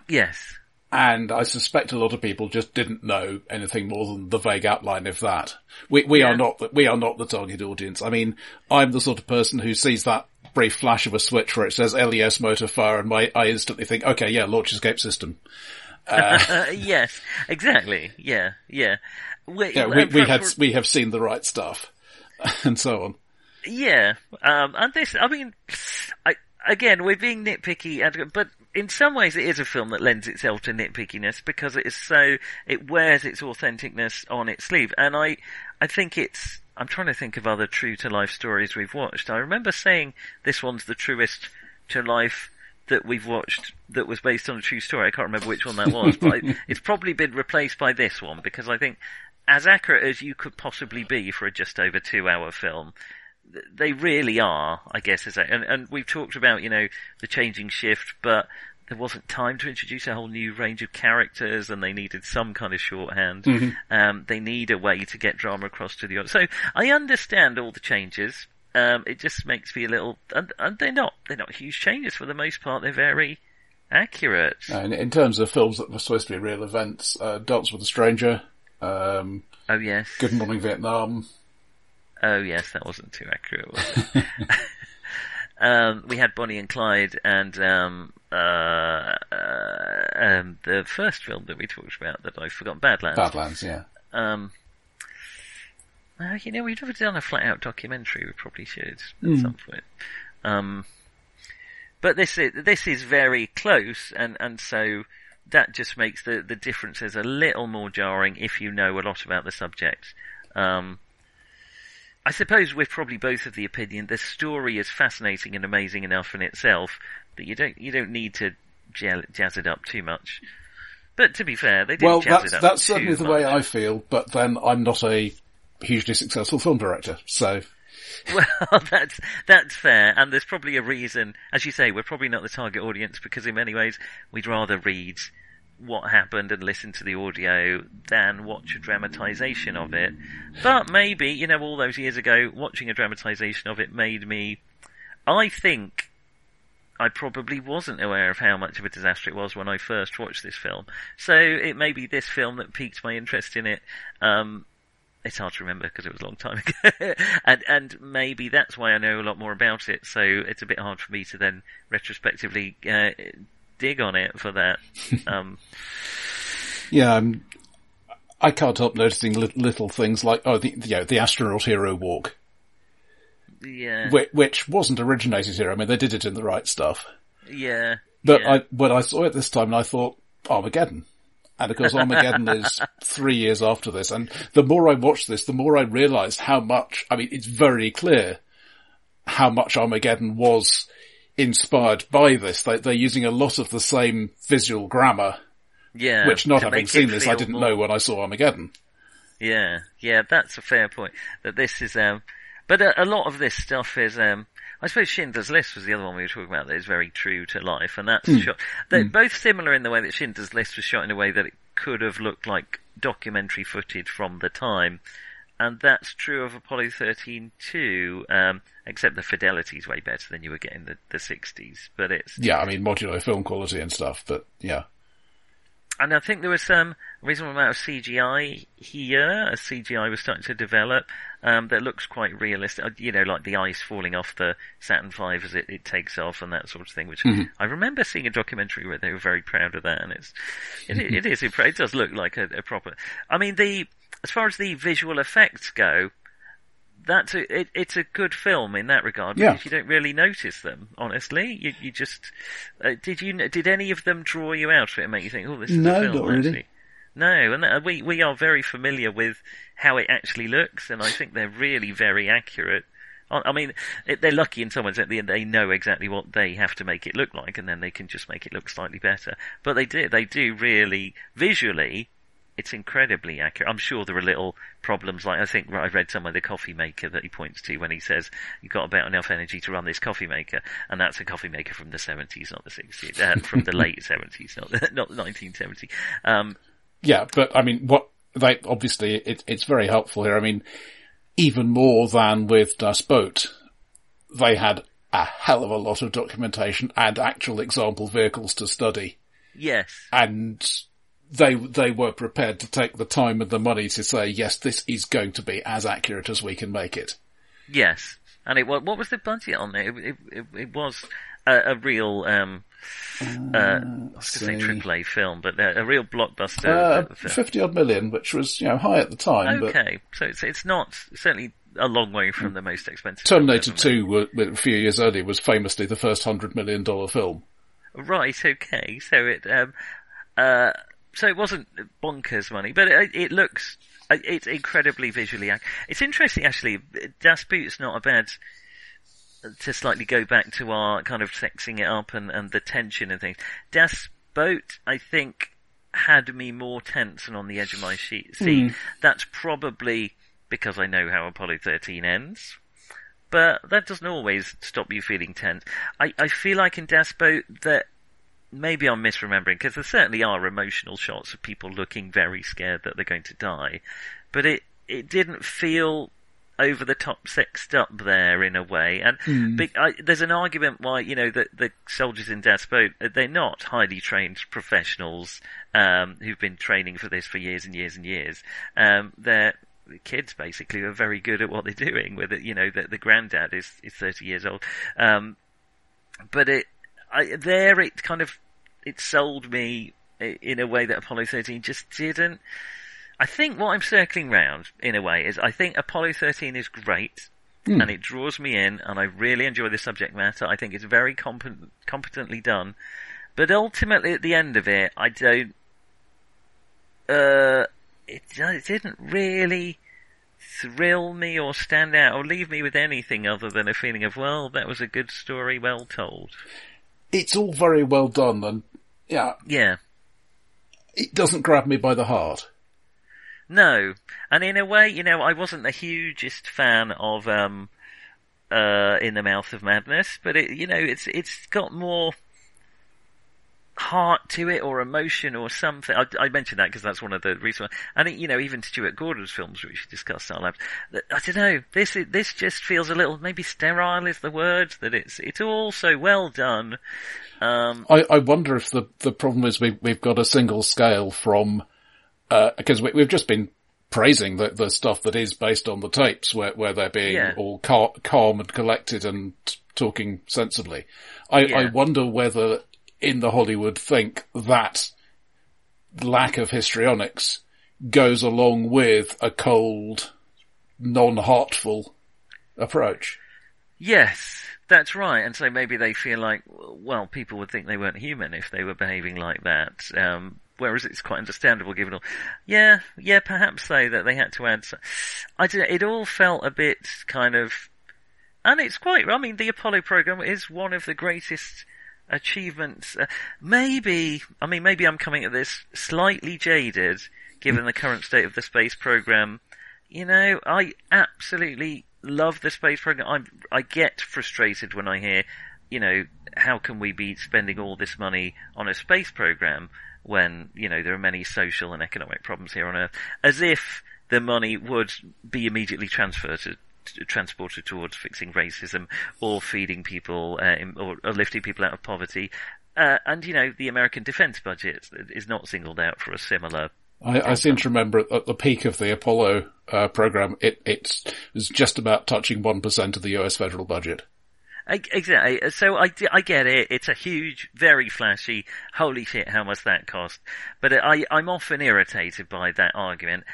Yes. And I suspect a lot of people just didn't know anything more than the vague outline of that. We, we Yeah. are not, the, we are not the target audience. I mean, I'm the sort of person who sees that brief flash of a switch where it says LES motor fire and my, I instantly think, okay, yeah, launch escape system. Uh, yes, exactly. Yeah, yeah. We, Yeah, we, uh, we had, we have seen the right stuff. and so on. Yeah, um, and this, I mean, I, again, we're being nitpicky, and- but in some ways it is a film that lends itself to nitpickiness because it is so, it wears its authenticness on its sleeve, and I, I think it's, I'm trying to think of other true to life stories we've watched. I remember saying this one's the truest to life that we've watched that was based on a true story. I can't remember which one that was, but I, it's probably been replaced by this one because I think as accurate as you could possibly be for a just over two hour film, they really are, I guess, is that, and, and we've talked about, you know, the changing shift, but there wasn't time to introduce a whole new range of characters and they needed some kind of shorthand. Um, they need a way to get drama across to the audience. So I understand all the changes. Um, it just makes me a little, and, and they're not, they're not huge changes for the most part. They're very accurate. And in terms of films that were supposed to be real events, uh, Dance with a Stranger, um, Oh yes. Good Morning Vietnam, Oh yes, that wasn't too accurate, was it? um, we had Bonnie and Clyde and um, uh, uh, um, the first film that we talked about that I've forgotten, Badlands. Badlands, yeah. Um, uh, you know, we've never done a flat out documentary. We probably should at some point. Um, but this is this is very close, and and so that just makes the the differences a little more jarring if you know a lot about the subject. Um, I suppose we're probably both of the opinion the story is fascinating and amazing enough in itself that you don't you don't need to jazz, jazz it up too much. But to be fair, they didn't Well, jazz that's, it up Well, that's certainly the much. way I feel, but then I'm not a hugely successful film director, so Well, that's that's fair, and there's probably a reason. As you say, we're probably not the target audience because, in many ways, we'd rather read what happened and listen to the audio than watch a dramatization of it. But maybe, you know, all those years ago, watching a dramatization of it made me. I think I probably wasn't aware of how much of a disaster it was when I first watched this film. So it may be this film that piqued my interest in it. Um, it's hard to remember because it was a long time ago, and and maybe that's why I know a lot more about it. So it's a bit hard for me to then retrospectively uh, dig on it for that. Um, yeah, I'm, I can't help noticing li- little things like, oh, the, you know, the astronaut hero walk, yeah, which, which wasn't originated here. I mean, they did it in the right stuff. yeah, But yeah. I, when I saw it this time, I thought, Armageddon. And of course, Armageddon is three years after this. And the more I watched this, the more I realized how much, I mean, it's very clear how much Armageddon was inspired by this. They, they're using a lot of the same visual grammar, yeah, which not having seen this, I didn't more- know when I saw Armageddon. Yeah, yeah, that's a fair point. That this is, um, but a, a lot of this stuff is, um, I suppose Schindler's List was the other one we were talking about that is very true to life, and that's shot. They're both similar in the way that Schindler's List was shot in a way that it could have looked like documentary footage from the time, and that's true of Apollo 13 too. Um, except the fidelity is way better than you were getting the the 60s, but it's Yeah, I mean, modular film quality and stuff, but yeah. And I think there was some reasonable amount of CGI here, as CGI was starting to develop, um, that looks quite realistic. Uh, You know, like the ice falling off the Saturn V as it, it takes off and that sort of thing, which I remember seeing a documentary where they were very proud of that and it's, it, it is, impre- it does look like a, a proper, I mean the, as far as the visual effects go, that's a, it, it's a good film in that regard Yeah. because you don't really notice them. Honestly, you you just uh, did you did any of them draw you out of it and make you think, oh, this is No, a film? not really. No, and that, we we are very familiar with how it actually looks, and I think they're really very accurate. I I mean, they're lucky in some ways at the end they know exactly what they have to make it look like, and then they can just make it look slightly better. But they do, they do really visually. It's incredibly accurate. I'm sure there are little problems like I think I read somewhere the coffee maker that he points to when he says you've got about enough energy to run this coffee maker, and that's a coffee maker from the 70s, not the 60s, uh, from the late 70s, not not 1970. Um, yeah, but I mean, what they obviously it, it's very helpful here. I mean, even more than with Das Boot, they had a hell of a lot of documentation and actual example vehicles to study. Yes. And they, they were prepared to take the time and the money to say, yes, this is going to be as accurate as we can make it. Yes. And it was, what was the budget on it? It, it, it was a, a real, um, uh, I was going to say AAA film, but a, a real blockbuster. Uh, 50 odd million, which was, you know, high at the time. Okay. But... So it's, it's not, certainly a long way from the most expensive. Terminator Two, a few years earlier, was famously the first hundred million dollar film. Right. Okay. So it, um, uh, so it wasn't bonkers money, but it, it looks, it's incredibly visually. It's interesting actually. Das Boot's not a bad. To slightly go back to our kind of sexing it up and, and the tension and things. Das Boot, I think, had me more tense and on the edge of my seat. Mm. That's probably because I know how Apollo 13 ends. But that doesn't always stop you feeling tense. I, I feel like in Das Boot that maybe I'm misremembering because there certainly are emotional shots of people looking very scared that they're going to die, but it it didn't feel over the top sexed up there in a way. And mm. I, there's an argument why you know that the soldiers in Das Boot they're not highly trained professionals um, who've been training for this for years and years and years. Um, they're kids basically are very good at what they're doing with it. You know, the, the granddad is, is 30 years old. Um, but it, I, there it kind of, it sold me in a way that Apollo 13 just didn't. I think what I'm circling round in a way is I think Apollo 13 is great. Mm. And it draws me in, and I really enjoy the subject matter. I think it's very competent, competently done, but ultimately at the end of it, I don't. Uh, it, it didn't really thrill me or stand out or leave me with anything other than a feeling of, well, that was a good story, well told. It's all very well done and, yeah. Yeah. It doesn't grab me by the heart. No. And in a way, you know, I wasn't the hugest fan of, um, uh, In the Mouth of Madness, but it, you know, it's, it's got more, heart to it or emotion or something. I, I mentioned that because that's one of the reasons. And it, you know, even Stuart Gordon's films, which we discussed labs, I don't know. This this just feels a little maybe sterile is the word. That it's it's all so well done. Um, I, I wonder if the the problem is we we've got a single scale from because uh, we, we've just been praising the, the stuff that is based on the tapes where, where they're being yeah. all cal- calm and collected and talking sensibly. I, yeah. I wonder whether in the Hollywood think that lack of histrionics goes along with a cold, non-heartful approach. Yes, that's right. And so maybe they feel like, well, people would think they weren't human if they were behaving like that. Um, whereas it's quite understandable given all. Yeah, yeah, perhaps so that they had to add. I don't know, it all felt a bit kind of, and it's quite. I mean, the Apollo program is one of the greatest achievements. Uh, maybe, I mean, maybe I'm coming at this slightly jaded, given the current state of the space program. You know, I absolutely love the space program. I I get frustrated when I hear, you know, how can we be spending all this money on a space program when you know there are many social and economic problems here on Earth, as if the money would be immediately transferred to transported towards fixing racism or feeding people uh, or, or, lifting people out of poverty. Uh, and you know, the American defense budget is not singled out for a similar. I, I seem to remember at the peak of the Apollo uh, program, it, it was just about touching one percent of the U.S. federal budget. Exactly. So I, I get it. It's a huge, very flashy. Holy shit! How much that cost? But I, I'm often irritated by that argument.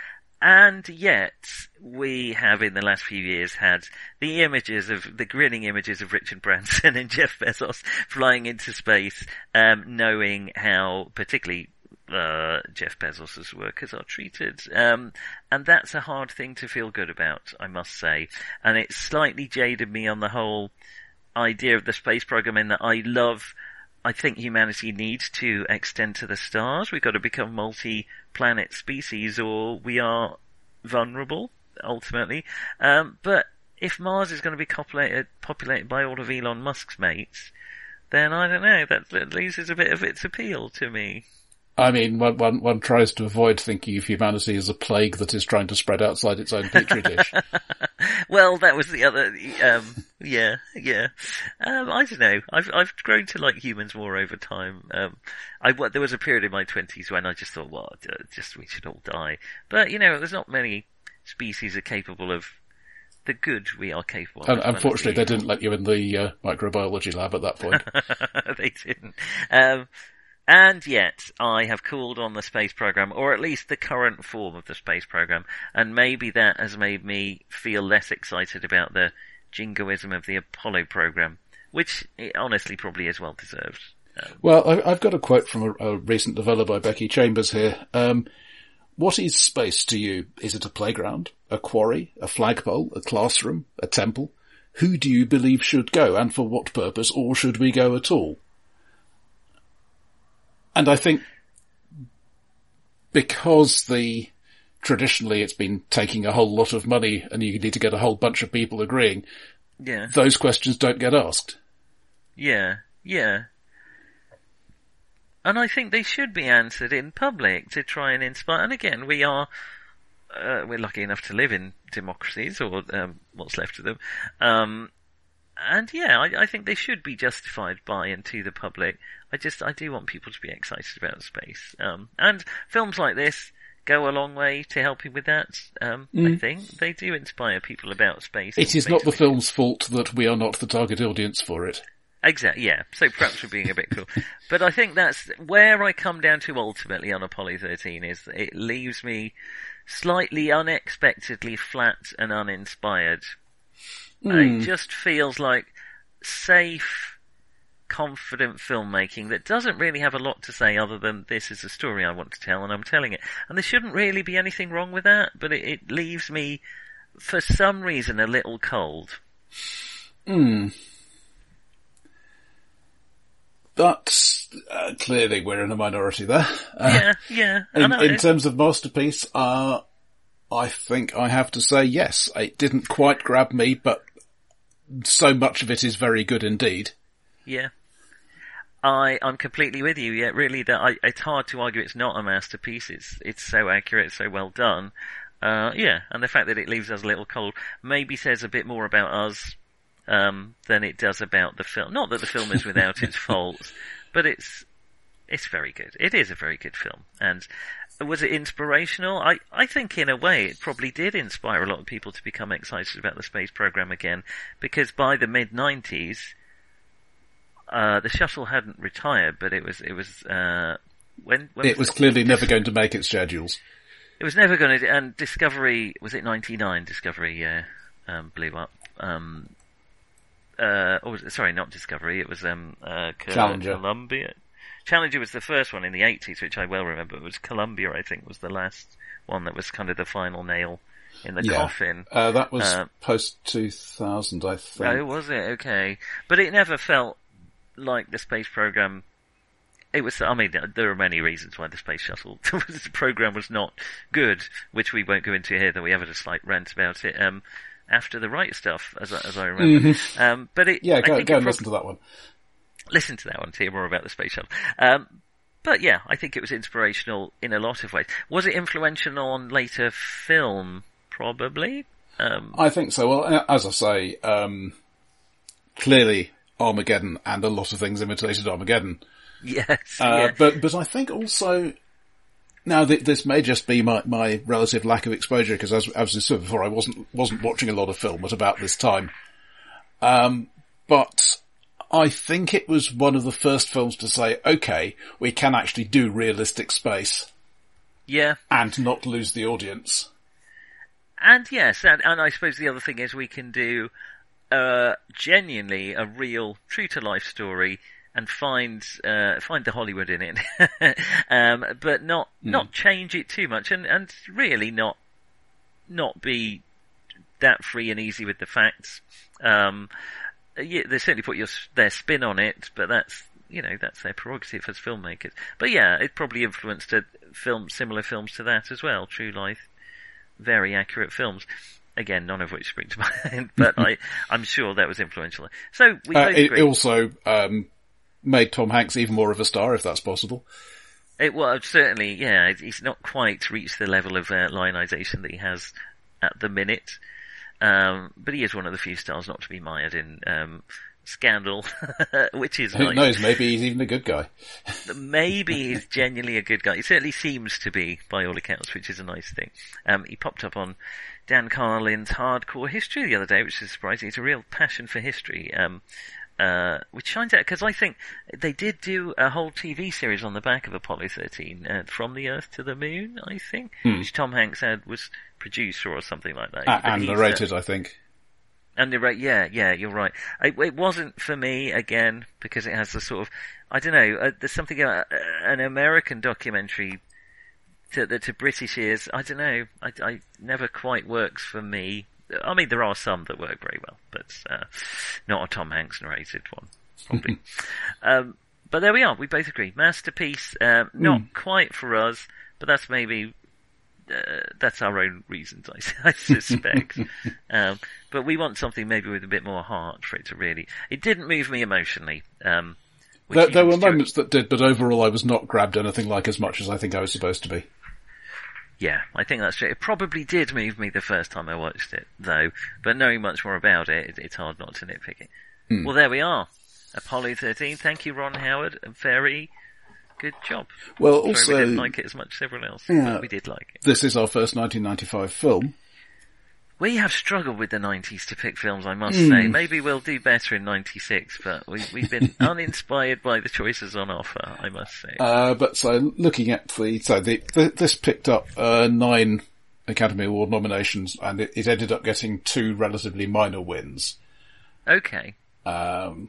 And yet, we have in the last few years had the images of, the grinning images of Richard Branson and Jeff Bezos flying into space, um, knowing how particularly uh, Jeff Bezos's workers are treated. Um, and that's a hard thing to feel good about, I must say. And it slightly jaded me on the whole idea of the space program in that I love I think humanity needs to extend to the stars. We've got to become multi-planet species or we are vulnerable, ultimately. Um, but if Mars is going to be populated, populated by all of Elon Musk's mates, then I don't know, that, that loses a bit of its appeal to me. I mean, one, one, one tries to avoid thinking of humanity as a plague that is trying to spread outside its own petri dish. well, that was the other, um, yeah, yeah. Um, I don't know. I've, I've grown to like humans more over time. Um, I, there was a period in my twenties when I just thought, well, just, we should all die. But, you know, there's not many species are capable of the good we are capable of. unfortunately, they didn't let you in the uh, microbiology lab at that point. they didn't. Um, and yet, I have called on the space program, or at least the current form of the space program, and maybe that has made me feel less excited about the jingoism of the Apollo program, which honestly probably is well deserved. Um, well, I, have got a quote from a, a, recent developer by Becky Chambers here. Um, what is space to you? Is it a playground, a quarry, a flagpole, a classroom, a temple? Who do you believe should go and for what purpose, or should we go at all? And I think because the traditionally it's been taking a whole lot of money and you need to get a whole bunch of people agreeing. Yeah. Those questions don't get asked. Yeah. Yeah. And I think they should be answered in public to try and inspire. And again, we are, uh, we're lucky enough to live in democracies or um, what's left of them. Um, and yeah, I, I, think they should be justified by and to the public. I just, I do want people to be excited about space. Um, and films like this go a long way to helping with that. Um, mm. I think they do inspire people about space. It is not the film's fault that we are not the target audience for it. Exactly, yeah. So perhaps we're being a bit cool. but I think that's where I come down to ultimately on Apollo 13 is it leaves me slightly unexpectedly flat and uninspired Mm. It just feels like safe, confident filmmaking that doesn't really have a lot to say other than this is a story I want to tell and I'm telling it. And there shouldn't really be anything wrong with that, but it, it leaves me, for some reason, a little cold. Hmm. But uh, clearly we're in a minority there. Uh, yeah, yeah. In, in terms of masterpiece, uh, I think I have to say yes. It didn't quite grab me, but so much of it is very good indeed. Yeah. I, I'm completely with you. Yeah, really, that I, it's hard to argue it's not a masterpiece. It's, it's so accurate, so well done. Uh, yeah, and the fact that it leaves us a little cold maybe says a bit more about us, um, than it does about the film. Not that the film is without its faults, but it's, it's very good. It is a very good film. And was it inspirational? I, I think in a way it probably did inspire a lot of people to become excited about the space program again, because by the mid 90s, uh, the shuttle hadn't retired, but it was, it was, uh, when, when it was, was clearly never going to make its schedules. It was never going to, and Discovery, was it 99 Discovery, yeah, um, blew up. Um, uh, or was it, sorry, not Discovery, it was, um, uh. Columbia. Challenger was the first one in the 80s, which I well remember. It was Columbia, I think, was the last one that was kind of the final nail in the yeah. coffin. Uh, that was uh, post 2000, I think. Oh, was it? Okay. But it never felt like the space program. It was, I mean, there are many reasons why the space shuttle program was not good, which we won't go into here, though we have a slight rant about it. Um, after the right stuff, as I, as I remember. Mm-hmm. Um, but it, yeah, go, go and listen to that one listen to that one to hear more about the space shuttle. Um, but yeah, I think it was inspirational in a lot of ways. Was it influential on later film? Probably. Um, I think so. Well, as I say, um, clearly Armageddon and a lot of things imitated Armageddon. Yes. Uh, yeah. But but I think also now th- this may just be my, my relative lack of exposure because as, as I said before, I wasn't wasn't watching a lot of film at about this time. Um, but I think it was one of the first films to say, okay, we can actually do realistic space. Yeah. And not lose the audience. And yes, and, and I suppose the other thing is we can do, uh, genuinely a real, true to life story and find, uh, find the Hollywood in it. um, but not, mm. not change it too much and, and really not, not be that free and easy with the facts. Um, yeah, they certainly put your their spin on it, but that's you know, that's their prerogative as filmmakers. But yeah, it probably influenced a film, similar films to that as well. True Life, very accurate films. Again, none of which spring to mind, but I, I'm sure that was influential. So we Uh, it, also um, made Tom Hanks even more of a star, if that's possible. It well, certainly, yeah. He's not quite reached the level of uh, lionization that he has at the minute, um, but he is one of the few stars not to be mired in um, scandal, which is Who nice. knows? Maybe he's even a good guy. Maybe he's genuinely a good guy. He certainly seems to be, by all accounts, which is a nice thing. Um, he popped up on Dan Carlin's Hardcore History the other day, which is surprising. He's a real passion for history. Um, uh, which shines out because I think they did do a whole TV series on the back of Apollo 13, uh, from the Earth to the Moon, I think, which Tom Hanks had was producer or something like that. But and uh, narrated, I think. and the right, yeah, yeah, you're right. It, it wasn't for me again because it has the sort of, I don't know. Uh, there's something about uh, an American documentary to, that to British ears. I don't know. I, I never quite works for me. I mean, there are some that work very well, but uh, not a Tom Hanks narrated one, probably. um, but there we are. We both agree. Masterpiece. Um, not quite for us, but that's maybe uh, that's our own reasons, I, I suspect. um, but we want something maybe with a bit more heart for it to really. It didn't move me emotionally. Um, There, there were moments that did, but overall I was not grabbed anything like as much as I think I was supposed to be. Yeah, I think that's true. It probably did move me the first time I watched it, though. But knowing much more about it, it it's hard not to nitpick it. Hmm. Well, there we are. Apollo 13. Thank you, Ron Howard. A very good job. Well, Sorry also, we didn't like it as much as everyone else, Yeah. but we did like it. this is our first 1995 film. We have struggled with the 90s to pick films, I must Hmm. say. Maybe we'll do better in 96, but we, we've been uninspired by the choices on offer, I must say. Uh, but so looking at the, so the, the this picked up, uh, nine Academy Award nominations and it, it ended up getting two relatively minor wins. okay. Um,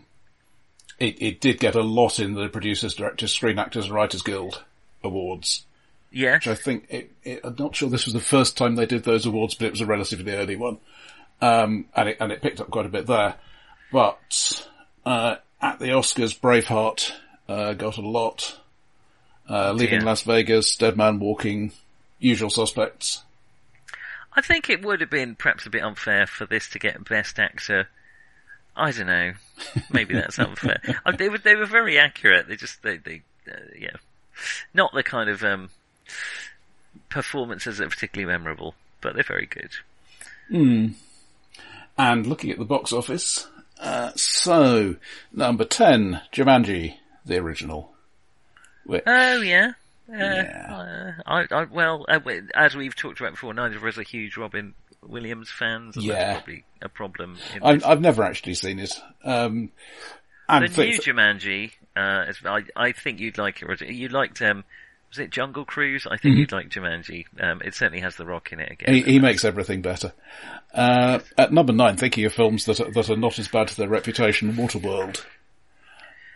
it, it did get a lot in the Producers, Directors, Screen Actors and Writers Guild awards. Yes. which I think it, it, I'm not sure this was the first time they did those awards, but it was a relatively early one, um, and it and it picked up quite a bit there. But uh, at the Oscars, Braveheart uh, got a lot. Uh, Leaving dear. Las Vegas, Dead Man Walking, Usual Suspects. I think it would have been perhaps a bit unfair for this to get Best Actor. I don't know. Maybe that's unfair. Uh, they were they were very accurate. They just they they uh, yeah, not the kind of um, performances that are particularly memorable, but they're very good. Hmm. And looking at the box office, uh, so number ten, Jumanji, the original. Which, Oh yeah. Uh, Yeah. uh, I, I, well, uh, as we've talked about before, neither of us are huge Robin Williams fans, and Yeah. that's probably a problem. In I've. I've never actually seen it. Um, and The new Jumanji, uh, is- I, I think you'd like it. Roger. You liked, um, was it Jungle Cruise? I think you'd like Jumanji. Um, it certainly has The Rock in it again. He, he makes everything better. Uh, at number nine, thinking of films that are, that are not as bad to their reputation, Waterworld.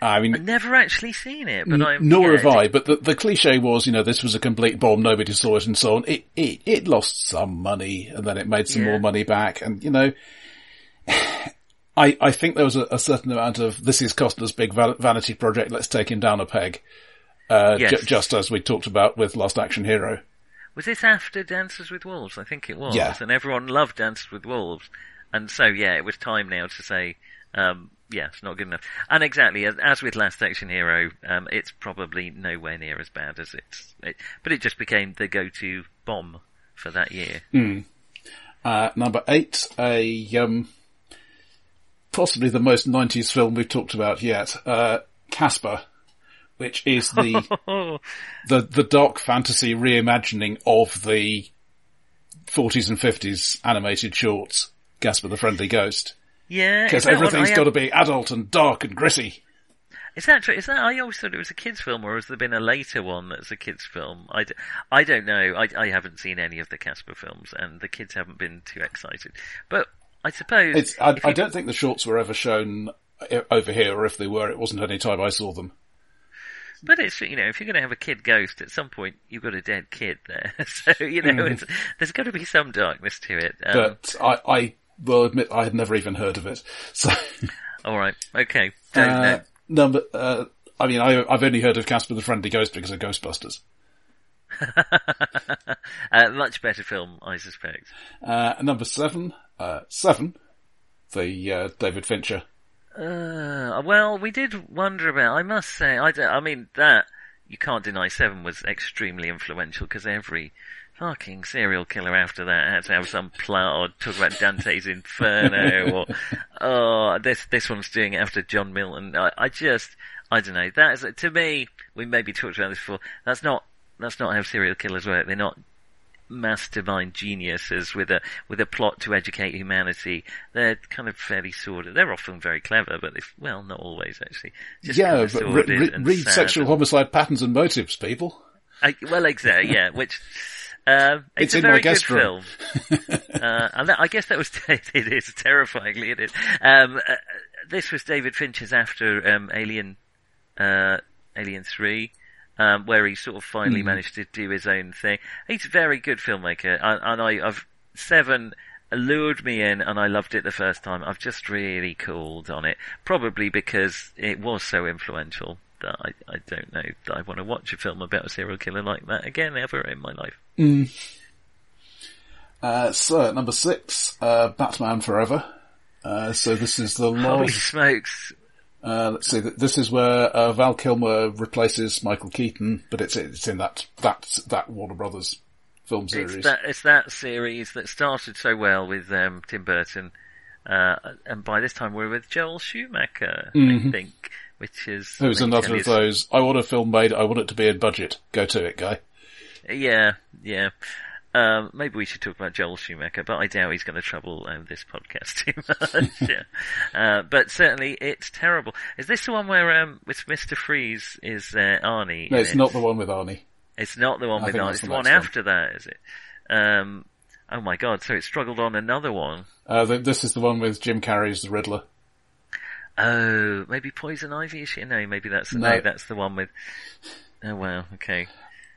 I mean, I've never actually seen it, but I'm. nor have I, but the, the cliche was, you know, this was a complete bomb, nobody saw it and so on. It, it, it lost some money and then it made some Yeah. more money back and, you know, I, I think there was a, a certain amount of, this is Costner's big va- vanity project, let's take him down a peg. Uh, Yes. ju- just as we talked about with Last Action Hero. Was this after Dances with Wolves? I think it was. Yeah. And everyone loved Dances with Wolves. And so, yeah, it was time now to say, um, yeah, it's not good enough. And exactly, as, as with Last Action Hero, um, it's probably nowhere near as bad as it's, it, but it just became the go-to bomb for that year. Uh, number eight, a, um, possibly the most 90s film we've talked about yet, uh, Casper, which is the, the, the dark fantasy reimagining of the 40s and 50s animated shorts, Casper the Friendly Ghost. Yeah. Because is that one everything's got to be adult and dark and gritty. Is that true? Is that, I always thought it was a kids film, or has there been a later one that's a kids film? I, d- I don't know. I, I haven't seen any of the Casper films, and the kids haven't been too excited. But I suppose It's, I, I you- don't think the shorts were ever shown uh, over here, or if they were, it wasn't any time I saw them. But it's you know, if you're going to have a kid ghost, at some point you've got a dead kid there, so you know, it's, there's got to be some darkness to it. Um, But I, I will admit I had never even heard of it. So, all right, okay, uh, number, uh, I mean, I, I've only heard of Casper the Friendly Ghost because of Ghostbusters. uh, much better film, I suspect. Uh, number seven, uh, seven, the uh, David Fincher. Uh, well, we did wonder about. I must say, I, don't- I mean that you can't deny Seven was extremely influential because every fucking serial killer after that had to have some plot or talk about Dante's Inferno or oh this this one's doing it after John Milton. I, I just I don't know. That is to me. We maybe talked about this before. That's not that's not how serial killers work. They're not mastermind geniuses with a with a plot to educate humanity. They're kind of fairly sordid. They're often very clever, but they well, not always actually. Just yeah, kind of but re- re- read sexual and- homicide patterns and motives, people. I, well, exactly. Yeah, which um, It's it's, a in my very good guest room. film. uh, and that, I guess that was it is terrifyingly it is. Um, uh, this was David Fincher's after um, Alien, uh, Alien Three. Um, where he sort of finally Hmm. managed to do his own thing. He's a very good filmmaker, and, and I, I've Seven lured me in, and I loved it the first time. I've just really cooled on it, probably because it was so influential I, I don't know that I want to watch a film about a serial killer like that again ever in my life. Uh, so number six, uh, Batman Forever. Uh, so this is the last. Holy smokes! Uh, let's see. This is where uh, Val Kilmer replaces Michael Keaton, but it's it's in that that that Warner Brothers film series. It's that it's that series that started so well with um, Tim Burton, uh, and by this time we're with Joel Schumacher, I think, which is It was another of those. I want a film made. I want it to be in budget. Go to it, guy. Yeah, yeah. Um, maybe we should talk about Joel Schumacher, but I doubt he's going to trouble um, this podcast too much. yeah. uh, but certainly, it's terrible. Is this the one where um, with Mister Freeze is uh, Arnie? No, it's it? not the one with Arnie. It's not the one I with Arnie. It's the the one after that, is it? Um, oh my god! So it struggled on another one. Uh, th- this is the one with Jim Carrey as the Riddler. Oh, maybe Poison Ivy is she? No, maybe that's No. no, that's the one with. Oh wow, okay.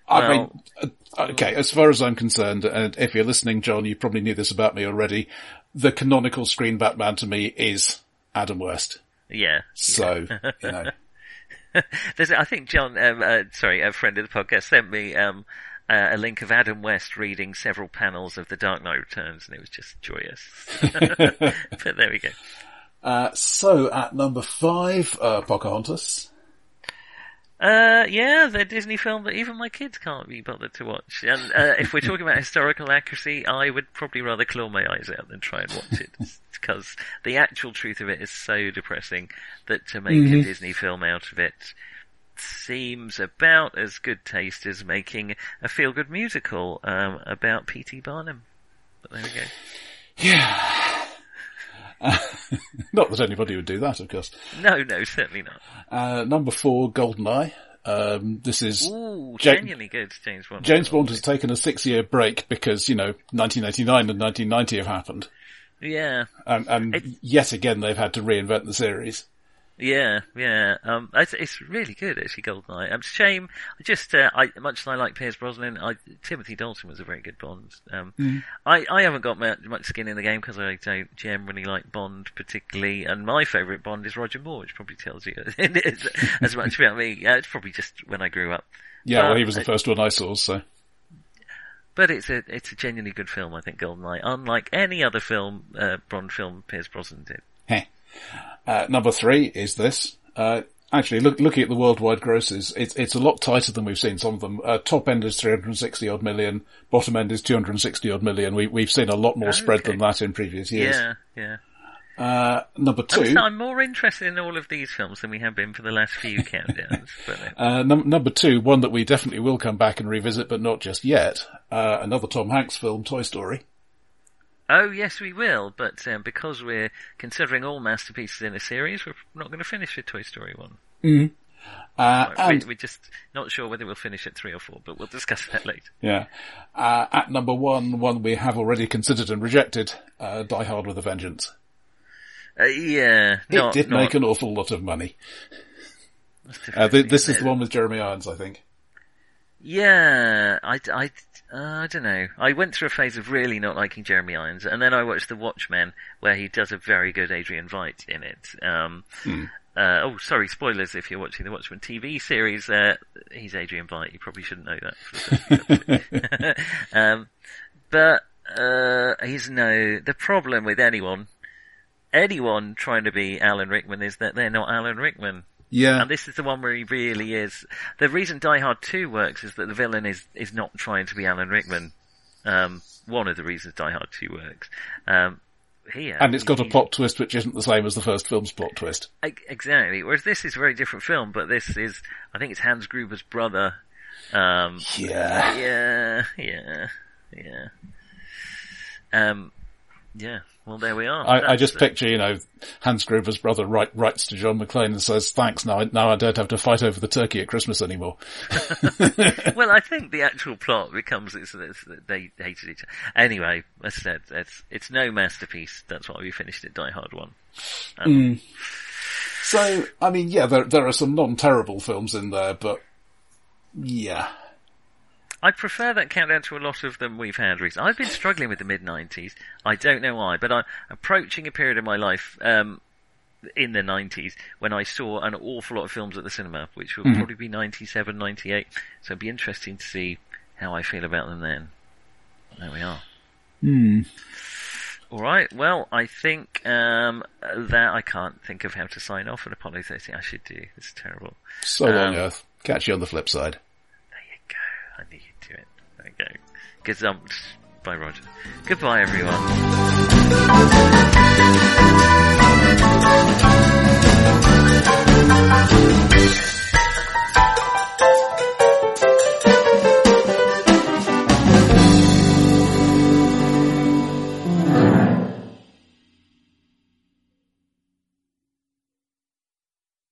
I Well- mean, uh, okay, as far as I'm concerned, and if you're listening, John, you probably knew this about me already, the canonical screen Batman to me is Adam West. Yeah. So, you know. There's, I think John, um, uh, sorry, a friend of the podcast sent me um, uh, a link of Adam West reading several panels of The Dark Knight Returns, and it was just joyous. but there we go. Uh, so at number five, uh, Pocahontas. Uh, yeah, the Disney film that even my kids can't be bothered to watch. And uh, if we're talking about historical accuracy, I would probably rather claw my eyes out than try and watch it, because the actual truth of it is so depressing that to make a Disney film out of it seems about as good taste as making a feel-good musical um, about P.T. Barnum. But there we go. Yeah. Not that anybody would do that, of course. No, no, certainly not. Uh, number four, Goldeneye. Um, this is Ooh, Ja- genuinely good, James Bond. James Bond has taken a six-year break because you know 1989 and 1990 have happened, Yeah, and, and yet again they've had to reinvent the series. Yeah, yeah. Um, it's, it's really good actually. Goldeneye. Um, shame. I just, uh, I much as I like Pierce Brosnan, I, Timothy Dalton was a very good Bond. Um, I, I haven't got much, skin in the game because I don't generally like Bond particularly, and my favourite Bond is Roger Moore, which probably tells you as, as much about me. Uh, it's probably just when I grew up. Yeah, well, Um, he was the first one I saw, so But it's a it's a genuinely good film. I think Goldeneye, unlike any other film, uh, Bond film Pierce Brosnan did. heh. Uh, number three is this. Uh, actually, look, looking at the worldwide grosses, it's it's a lot tighter than we've seen some of them. Uh, top end is 360 odd million, bottom end is 260 odd million. We, we've seen a lot more spread than that in previous years. Yeah, yeah. Uh, number two, I'm more interested in all of these films than we have been for the last few countdowns. But, uh, uh, num- number two, one that we definitely will come back and revisit, but not just yet. Uh, another Tom Hanks film, Toy Story. Oh yes, we will. But um, because we're considering all masterpieces in a series, we're not going to finish with Toy Story one. Uh, we, and we're just not sure whether we'll finish at three or four, but we'll discuss that later. yeah, uh, at number one, one we have already considered and rejected, uh, Die Hard with a Vengeance. Uh, yeah, It not, did not, make an awful lot of money. Uh, th- this isn't the one with Jeremy Irons, I think. Yeah, I, I, uh, I don't know. I went through a phase of really not liking Jeremy Irons, and then I watched The Watchmen, where he does a very good Adrian Veidt in it. Um, uh, oh, sorry, spoilers if you're watching the Watchmen TV series. Uh, he's Adrian Veidt. You probably shouldn't know that. um, but uh, he's no. The problem with anyone, anyone trying to be Alan Rickman is that they're not Alan Rickman. Yeah. And this is the one where he really is. The reason Die Hard 2 works is that the villain is, is not trying to be Alan Rickman. Um, one of the reasons Die Hard 2 works. Um, here. And it's got a plot twist which isn't the same as the first film's plot twist. Exactly. Whereas this is a very different film, but this is, I think it's Hans Gruber's brother. Um, Yeah. yeah, yeah, yeah. Um, yeah. Well, there we are. I, I just picture, you know, Hans Gruber's brother write, writes to John McClane and says, thanks, now I, now I don't have to fight over the turkey at Christmas anymore. well, I think the actual plot becomes it's, it's they hated each other. Anyway, as I said, it's it's no masterpiece. That's why we finished it Die Hard one. Um, So, I mean, yeah, there, there are some non-terrible films in there, but yeah. I prefer that countdown to a lot of them we've had recently. I've been struggling with the mid '90s. I don't know why, but I'm approaching a period in my life um, in the '90s when I saw an awful lot of films at the cinema, which will probably be '97, '98. So it'd be interesting to see how I feel about them then. There we are. Hmm. All right. Well, I think um, that I can't think of how to sign off on Apollo 13. I should do. It's terrible. So long, Um, Earth. Catch you on the flip side. There you go. I knew you'd do it. There you go. Gazumped by Roger. Goodbye, everyone.